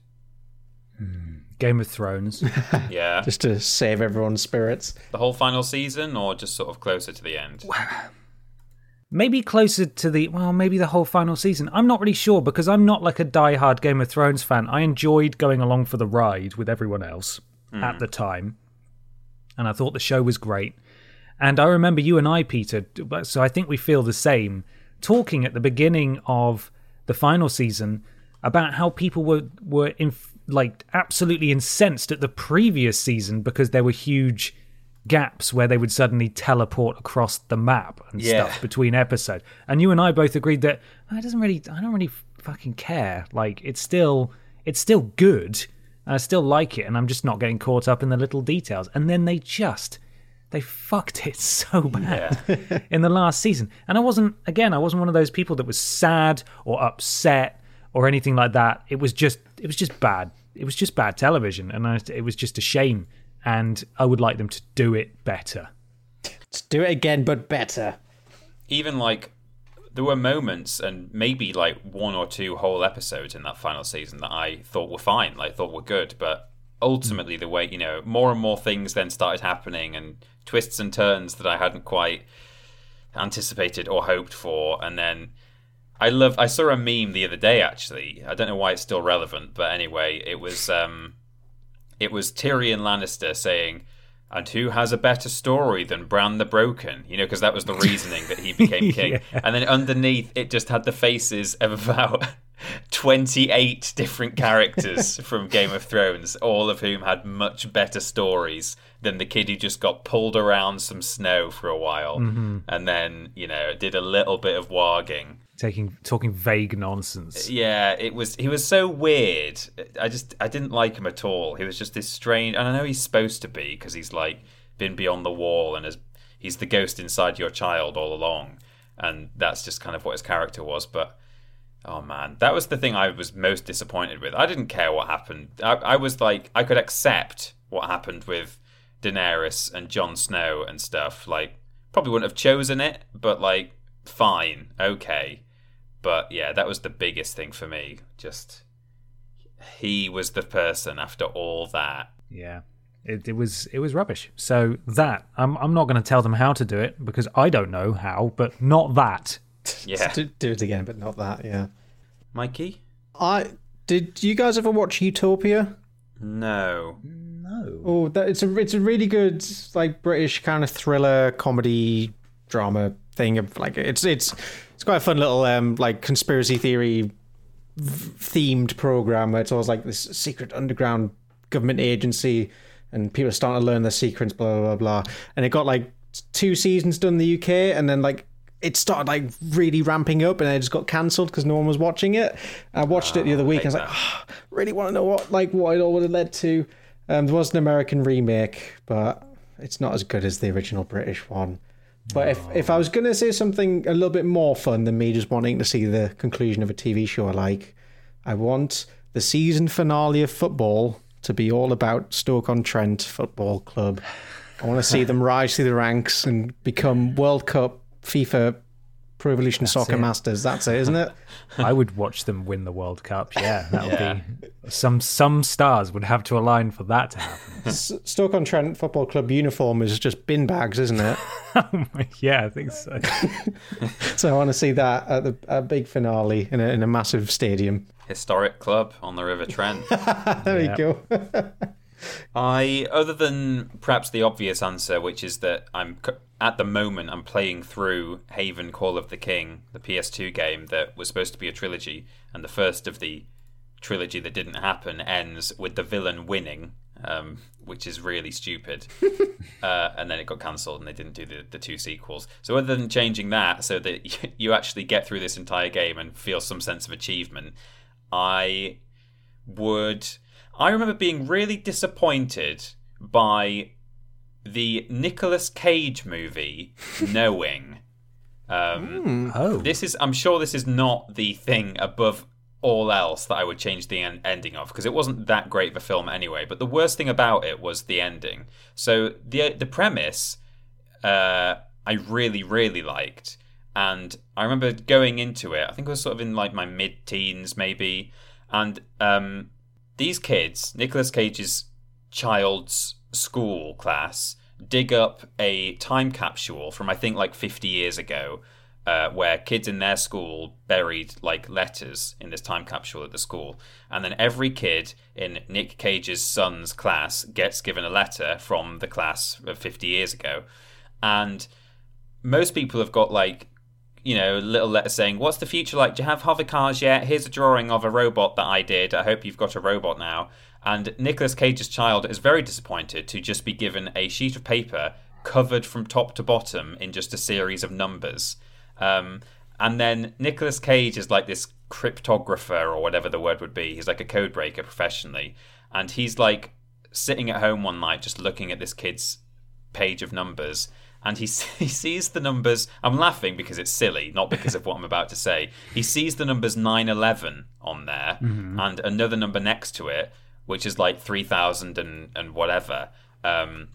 S4: Hmm.
S3: Game of Thrones.
S4: Yeah,
S2: Just to save everyone's spirits.
S4: the whole final season or just sort of closer to the end?
S3: maybe closer to the well, maybe the whole final season. I'm not really sure because I'm not like a die-hard Game of Thrones fan. I enjoyed going along for the ride with everyone else hmm. at the time, and I thought the show was great. And I remember you and I, Peter. So I think we feel the same. Talking at the beginning of the final season about how people were were inf- like absolutely incensed at the previous season because there were huge gaps where they would suddenly teleport across the map and
S4: Yeah.
S3: stuff between episodes. And you and I both agreed that "Oh, it doesn't really I don't really fucking care. Like it's still it's still good. I still like it and I'm just not getting caught up in the little details. And then they just they fucked it so bad in the last season. And I wasn't again, I wasn't one of those people that was sad or upset or anything like that. It was just it was just bad. It was just bad television and I, it was just a shame and I would like them to do it better.
S2: Let's do it again, but better.
S4: even like there were moments and maybe like one or two whole episodes in that final season that I thought were fine, like thought were good, but ultimately the way you know more and more things then started happening and twists and turns that I hadn't quite anticipated or hoped for, and then I love. I saw a meme the other day actually. I don't know why it's still relevant, but anyway, it was um, it was Tyrion Lannister saying. And who has a better story than Bran the Broken? You know, because that was the reasoning that he became king. And then underneath, it just had the faces of about 28 different characters from Game of Thrones, all of whom had much better stories than the kid who just got pulled around some snow for a while mm-hmm. and then, you know, did a little bit of warging.
S3: Taking talking vague nonsense.
S4: Yeah, it was. He was so weird. I just I didn't like him at all. He was just this strange. And I know he's supposed to be because he's like been beyond the wall and has he's the ghost inside your child all along, and that's just kind of what his character was. But oh man, that was the thing I was most disappointed with. I didn't care what happened. I, I was like I could accept what happened with Daenerys and Jon Snow and stuff. Like probably wouldn't have chosen it, but like fine, okay. But yeah, that was the biggest thing for me. Just he was the person after all that.
S3: Yeah. It, it was it was rubbish. So that I'm I'm not going to tell them how to do it because I don't know how, but not that.
S4: Yeah,
S2: do, do it again, but not that. Yeah.
S4: Mikey.
S2: I did. You guys ever watch Utopia?
S4: No.
S3: No.
S2: Oh, that it's a it's a really good like British kind of thriller comedy drama thing. Of like it's it's it's quite a fun little um like conspiracy theory themed program where it's always like this secret underground government agency and people are starting to learn their secrets, blah blah blah. And it got like two seasons done in the UK, and then like it started like really ramping up, and then it just got cancelled because no one was watching it. I watched it the other week. I was like, oh, really want to know what like what it all would have led to. Um, there was an American remake, but it's not as good as the original British one. But if, if I was going to say something a little bit more fun than me just wanting to see the conclusion of a TV show like, I want the season finale of football to be all about Stoke on Trent Football Club. I want to see them rise through the ranks and become World Cup, FIFA, Pro Evolution Soccer
S3: it.
S2: Masters. That's it, isn't it?
S3: I would watch them win the World Cup. Yeah, that would be some some stars would have to align for that to happen.
S2: Stoke on Trent Football Club uniform is just bin bags, isn't it?
S3: yeah, I think so.
S2: so I want to see that at the a big finale in a, in a massive stadium.
S4: Historic club on the River Trent.
S2: There
S3: Yeah.
S2: you go.
S4: I, other than perhaps the obvious answer, which is that I'm at the moment I'm playing through Haven Call of the King, the PS2 game that was supposed to be a trilogy, and the first of the trilogy that didn't happen ends with the villain winning, um, which is really stupid. uh, and then it got cancelled, and they didn't do the, the two sequels. So other than changing that, so that you actually get through this entire game and feel some sense of achievement, I would. I remember being really disappointed by the Nicolas Cage movie, Knowing. Um,
S3: Oh,
S4: This is, I'm sure, this is not the thing above all else that I would change the en- ending of because it wasn't that great of a film anyway. But the worst thing about it was the ending. So the the premise, uh, I really really liked, and I remember going into it. I think I was sort of in like my mid teens maybe, and um, these kids, Nicolas Cage's child's school class, dig up a time capsule from I think like 50 years ago, uh, where kids in their school buried like letters in this time capsule at the school, and then every kid in Nick Cage's son's class gets given a letter from the class of 50 years ago, and most people have got like you know, little letter saying, What's the future like? Do you have hover cars yet? Here's a drawing of a robot that I did. I hope you've got a robot now. And Nicolas Cage's child is very disappointed to just be given a sheet of paper covered from top to bottom in just a series of numbers. Um, and then Nicolas Cage is like this cryptographer or whatever the word would be. He's like a code breaker professionally. And he's like sitting at home one night just looking at this kid's page of numbers and he, he sees the numbers i'm laughing because it's silly not because of what i'm about to say. He sees the numbers 911 on there and another number next to it which is like 3000 and, and whatever. Um,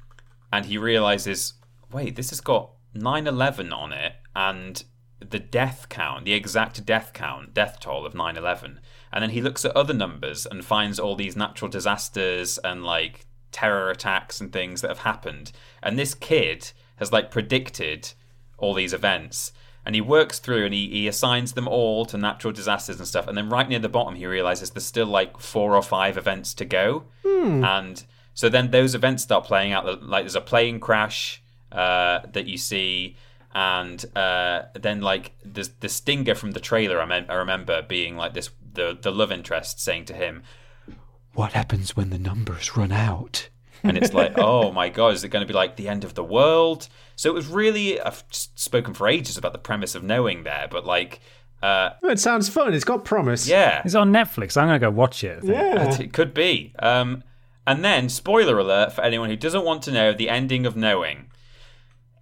S4: and he realizes wait this has got 911 on it and the death count the exact death count death toll of 911 and then he looks at other numbers and finds all these natural disasters and like terror attacks and things that have happened. And this kid has like predicted all these events. And he works through and he, he assigns them all to natural disasters and stuff. And then right near the bottom, he realizes there's still like four or five events to go. And so then those events start playing out. Like there's a plane crash uh, that you see. And uh, then like the, the stinger from the trailer, I, mem- I remember being like this the, the love interest saying to him, what happens when the numbers run out? And it's like, oh my god, is it going to be like the end of the world? So it was really, I've spoken for ages about the premise of knowing there, but like Uh,
S2: It sounds fun. It's got promise.
S4: yeah,
S3: It's on Netflix. I'm gonna go watch it. I think.
S2: Yeah.
S4: it could be. Um, and then, spoiler alert for anyone who doesn't want to know the ending of Knowing.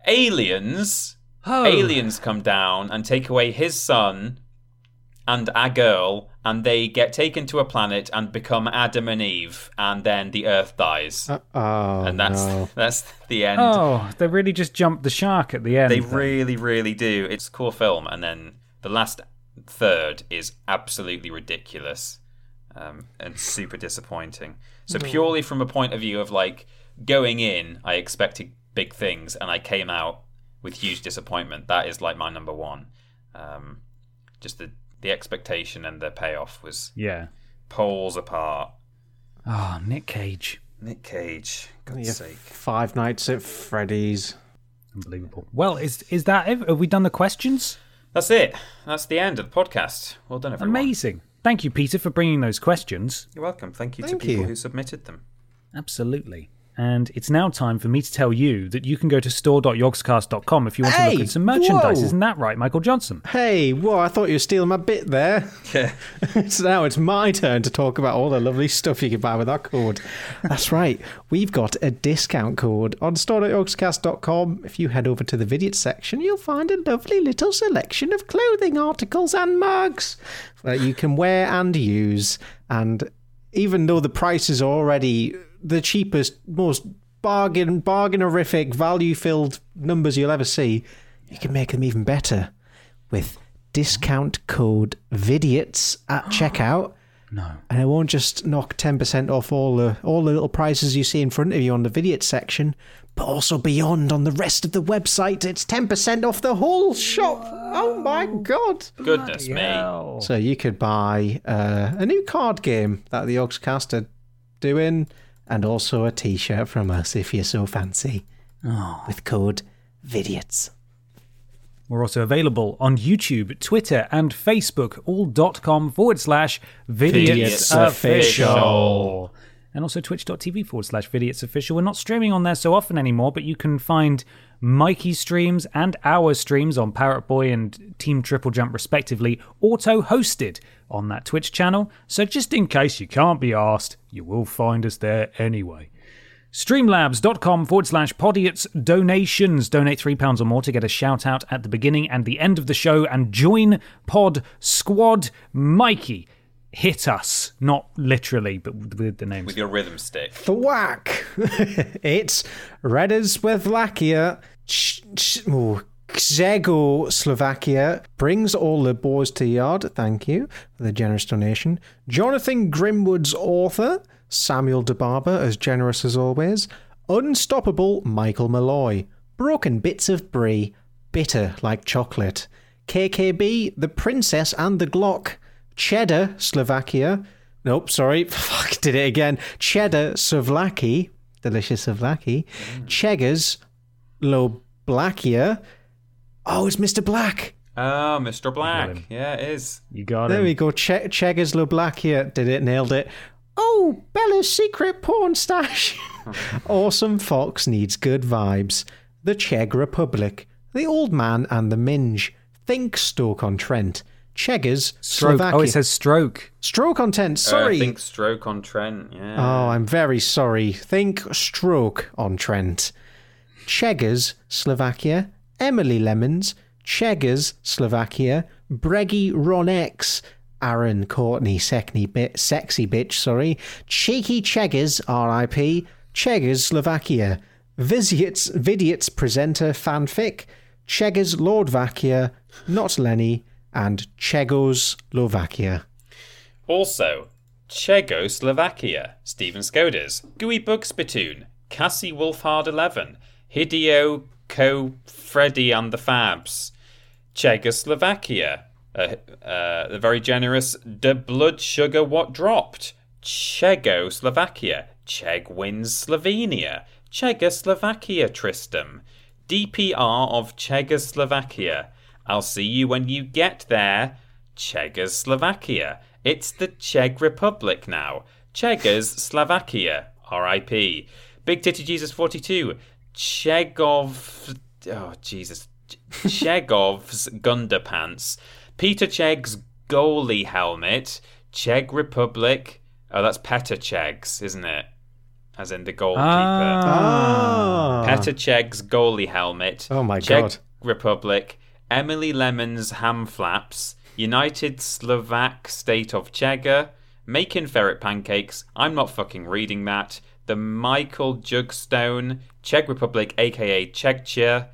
S4: Aliens,
S3: Oh.
S4: aliens come down and take away his son and a girl, and they get taken to a planet and become Adam and Eve, and then the Earth dies,
S2: Uh, oh,
S4: and that's
S2: no.
S4: that's the end.
S3: Oh, they really just jumped the shark at the end.
S4: They
S3: then.
S4: really, really do. It's a cool film, and then the last third is absolutely ridiculous um, and super disappointing. So purely from a point of view of like going in, I expected big things, and I came out with huge disappointment. That is like my number one. Um, just the the expectation and the payoff was
S3: Yeah.
S4: poles apart.
S3: Oh, Nick Cage.
S4: Nick Cage, God's
S2: Yeah,
S4: sake.
S2: Five Nights at Freddy's.
S3: Unbelievable. Well, is is that it? Have we done the questions?
S4: That's it. That's the end of the podcast. Well done, everyone.
S3: Amazing. Thank you, Peter, for bringing those questions.
S4: You're welcome. Thank you
S2: Thank
S4: to people
S2: you.
S4: who submitted them.
S3: Absolutely. And it's now time for me to tell you that you can go to store.yogscast.com if you want to look at some merchandise.
S2: whoa.
S3: Isn't that right, Michael Johnson?
S2: Hey, whoa, I thought you were stealing my bit there.
S4: Yeah.
S2: so now it's my turn to talk about all the lovely stuff you can buy with our code. That's right. We've got a discount code on store.yogscast.com. If you head over to the Vidiot section, you'll find a lovely little selection of clothing articles and mugs that you can wear and use. And even though the price is already the cheapest, most bargain, bargainorific, value-filled numbers you'll ever see, you can make them even better with discount code VIDIOTS at checkout.
S3: No.
S2: And it won't just knock 10% off all the all the little prices you see in front of you on the Vidiot section, but also beyond on the rest of the website. It's 10% off the whole shop. Oh my god.
S4: Goodness me.
S3: Hell.
S2: So you could buy uh, a new card game that the Yogscast are doing and also a t-shirt from us if you're so fancy. Ah. With code VIDIOTS.
S3: We're also available on YouTube, Twitter, and Facebook, all.com forward slash Vidiots
S4: Vidiots
S3: Official.
S4: Official.
S3: And also twitch.tv forward slash Vidiots Official. We're not streaming on there so often anymore, but you can find Mikey streams and our streams on Parrot Boy and Team Triple Jump, respectively, auto hosted on that Twitch channel. So just in case you can't be asked, you will find us there anyway. Streamlabs.com forward slash podiots donations. Donate £3 or more to get a shout out at the beginning and the end of the show and join Pod Squad. Mikey, hit us. Not literally, but with the names.
S4: With your rhythm stick.
S2: Thwack! it's Redders with Lakia. Ch- ch- oh, Czechoslovakia brings all the boys to yard. Thank you for the generous donation. Jonathan Grimwood's author, Samuel DeBarber, as generous as always. Unstoppable Michael Malloy. Broken bits of brie, bitter like chocolate. KKB, the princess and the Glock. Cheddar, Slovakia. Nope, sorry. Fuck, did it again. Cheddar, Sovlaki. Delicious Sovlaki. Mm. Cheggers, Loblakia. Oh, it's Mr. Black.
S4: Oh, Mr. Black. Yeah, it is.
S3: you got it.
S2: There
S3: him.
S2: we go. Che- Cheggers, Loblakia. Did it, nailed it. Oh, Bella's secret porn stash. awesome Fox needs good vibes. The Chegg Republic. The Old Man and the Minge. Think Stoke on Trent. Cheggers,
S3: Stroke.
S2: Slovakia.
S3: Oh, it says stroke.
S2: stroke on Trent.
S4: Uh,
S2: Sorry.
S4: I think stroke on Trent. Yeah.
S2: Oh, I'm very sorry. Think stroke on Trent. Cheggers, Slovakia. Emily Lemons. Cheggers, Slovakia. Breggy Ron X. Aaron Courtney, sexy, sexy bitch, sorry. Cheeky Cheggers, RIP. Cheggers, Slovakia. Viziets, Vidiot's presenter fanfic. Cheggers, Lordvakia. Not Lenny. And Chegos, Slovakia.
S4: Also, Czechoslovakia, Stephen Skoders, Gooey Bug Spittoon, Cassie Wolfhard 11, Hideo Co Freddy and the Fabs, Czechoslovakia, uh, uh, the very generous The Blood Sugar What Dropped, Czechoslovakia, Czech wins Slovenia, Czechoslovakia Tristam, DPR of Czechoslovakia. I'll see you when you get there. Czechoslovakia. It's the Czech Republic now. Czechoslovakia. R.I.P. Big Titty Jesus 42. Chegov. Oh, Jesus. Chegov's Gundapants. Peter Chegg's goalie helmet. Chegg Republic. Oh, that's Petr Cech's, isn't it? As in the goalkeeper.
S2: Ah.
S4: Petr Cech's goalie helmet.
S2: Oh my
S4: Czech
S2: God.
S4: Republic. Emily Lemon's ham flaps. United Slovak State of Chega. Making ferret pancakes. I'm not fucking reading that. The Michael Jugstone. Czech Republic, aka Czechia.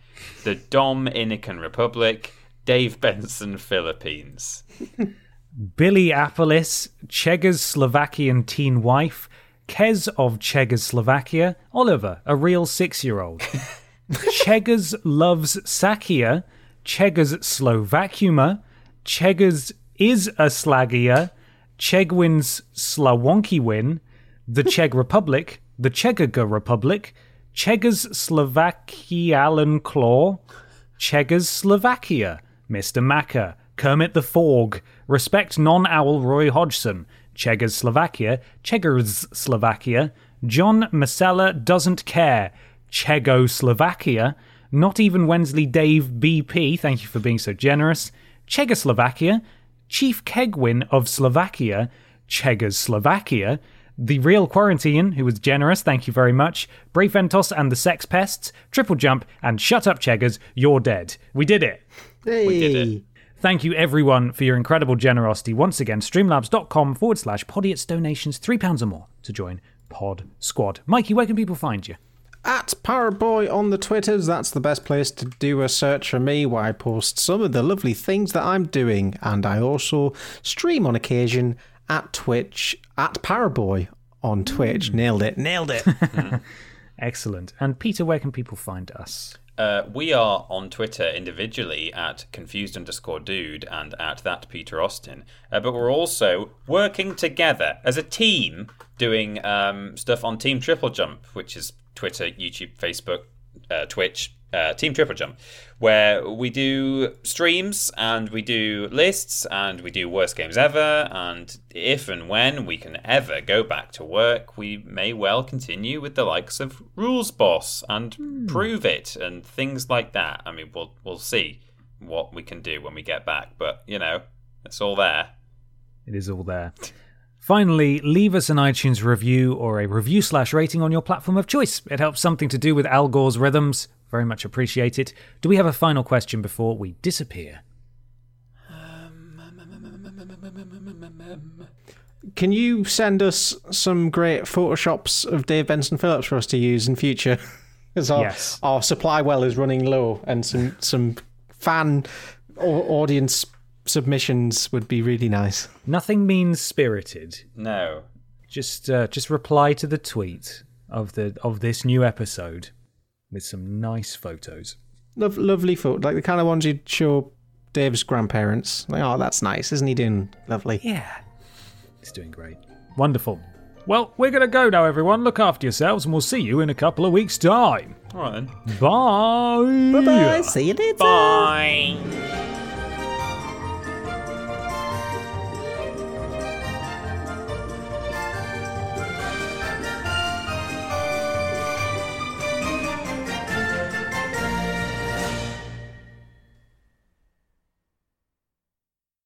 S4: The Dom Dominican Republic. Dave Benson, Philippines.
S3: Billy Apolis, Chega's Slovakian teen wife, Kez of Czechoslovakia, Oliver, a real six year old. Chegas loves Sakia, Chegas Slovakuma, Chegas is a Slagia, Chegwin's Slawonkiwin, the Czech Republic, the Chegaga Republic, Chegas Slovakialan Claw, Chegas Slovakia, Mr. Macca, Kermit the Forg, Respect Non Owl Roy Hodgson, Chegas Slovakia, Cheggers Slovakia, John Masella Doesn't Care, Czechoslovakia, Not Even Wensley Dave BP, thank you for being so generous, Czechoslovakia, Chief Kegwin of Slovakia, Czechoslovakia, The Real Quarantine, who was generous, thank you very much, Brave Ventos and the Sex Pests, Triple Jump, and Shut Up Cheggers, You're Dead. We did it.
S4: We did it.
S3: Thank you everyone for your incredible generosity. Once again, streamlabs.com forward slash podiots donations, £3 or more to join Pod Squad. Mikey, where can people find you?
S2: At ParrotBoy on the Twitters, that's the best place to do a search for me, where I post some of the lovely things that I'm doing. And I also stream on occasion at Twitch, at ParrotBoy on Twitch. Nailed it, nailed it.
S3: Excellent. And Peter, where can people find us?
S4: Uh, we are on Twitter individually at confused underscore dude and at that Peter Austin. Uh, but we're also working together as a team doing um, stuff on Team Triple Jump, which is Twitter, YouTube, Facebook, uh, Twitch, uh, Team Triple Jump, where we do streams and we do lists and we do worst games ever. And if and when we can ever go back to work, we may well continue with the likes of Rules Boss and prove it and things like that. I mean, we'll we'll see what we can do when we get back, but you know, it's all there.
S3: It is all there. Finally, leave us an iTunes review or a review slash rating on your platform of choice. It helps something to do with Al Gore's rhythms. Very much appreciate it. Do we have a final question before we disappear?
S2: Can you send us some great photoshops of Dave Benson Phillips for us to use in future? Because our,
S3: Yes.
S2: our supply well is running low, and some some fan or audience submissions would be really nice.
S3: Nothing means spirited.
S4: No.
S3: Just uh, just reply to the tweet of the of this new episode with some nice photos.
S2: Lov lovely photo, like the kind of ones you'd show Dave's grandparents. Like, oh, that's nice, isn't he doing lovely?
S3: Yeah. He's doing great. Wonderful. Well, we're going to go now, everyone. Look after yourselves, and we'll see you in a couple of weeks' time.
S4: All right then.
S3: Bye.
S2: Bye bye. See you later.
S4: Bye.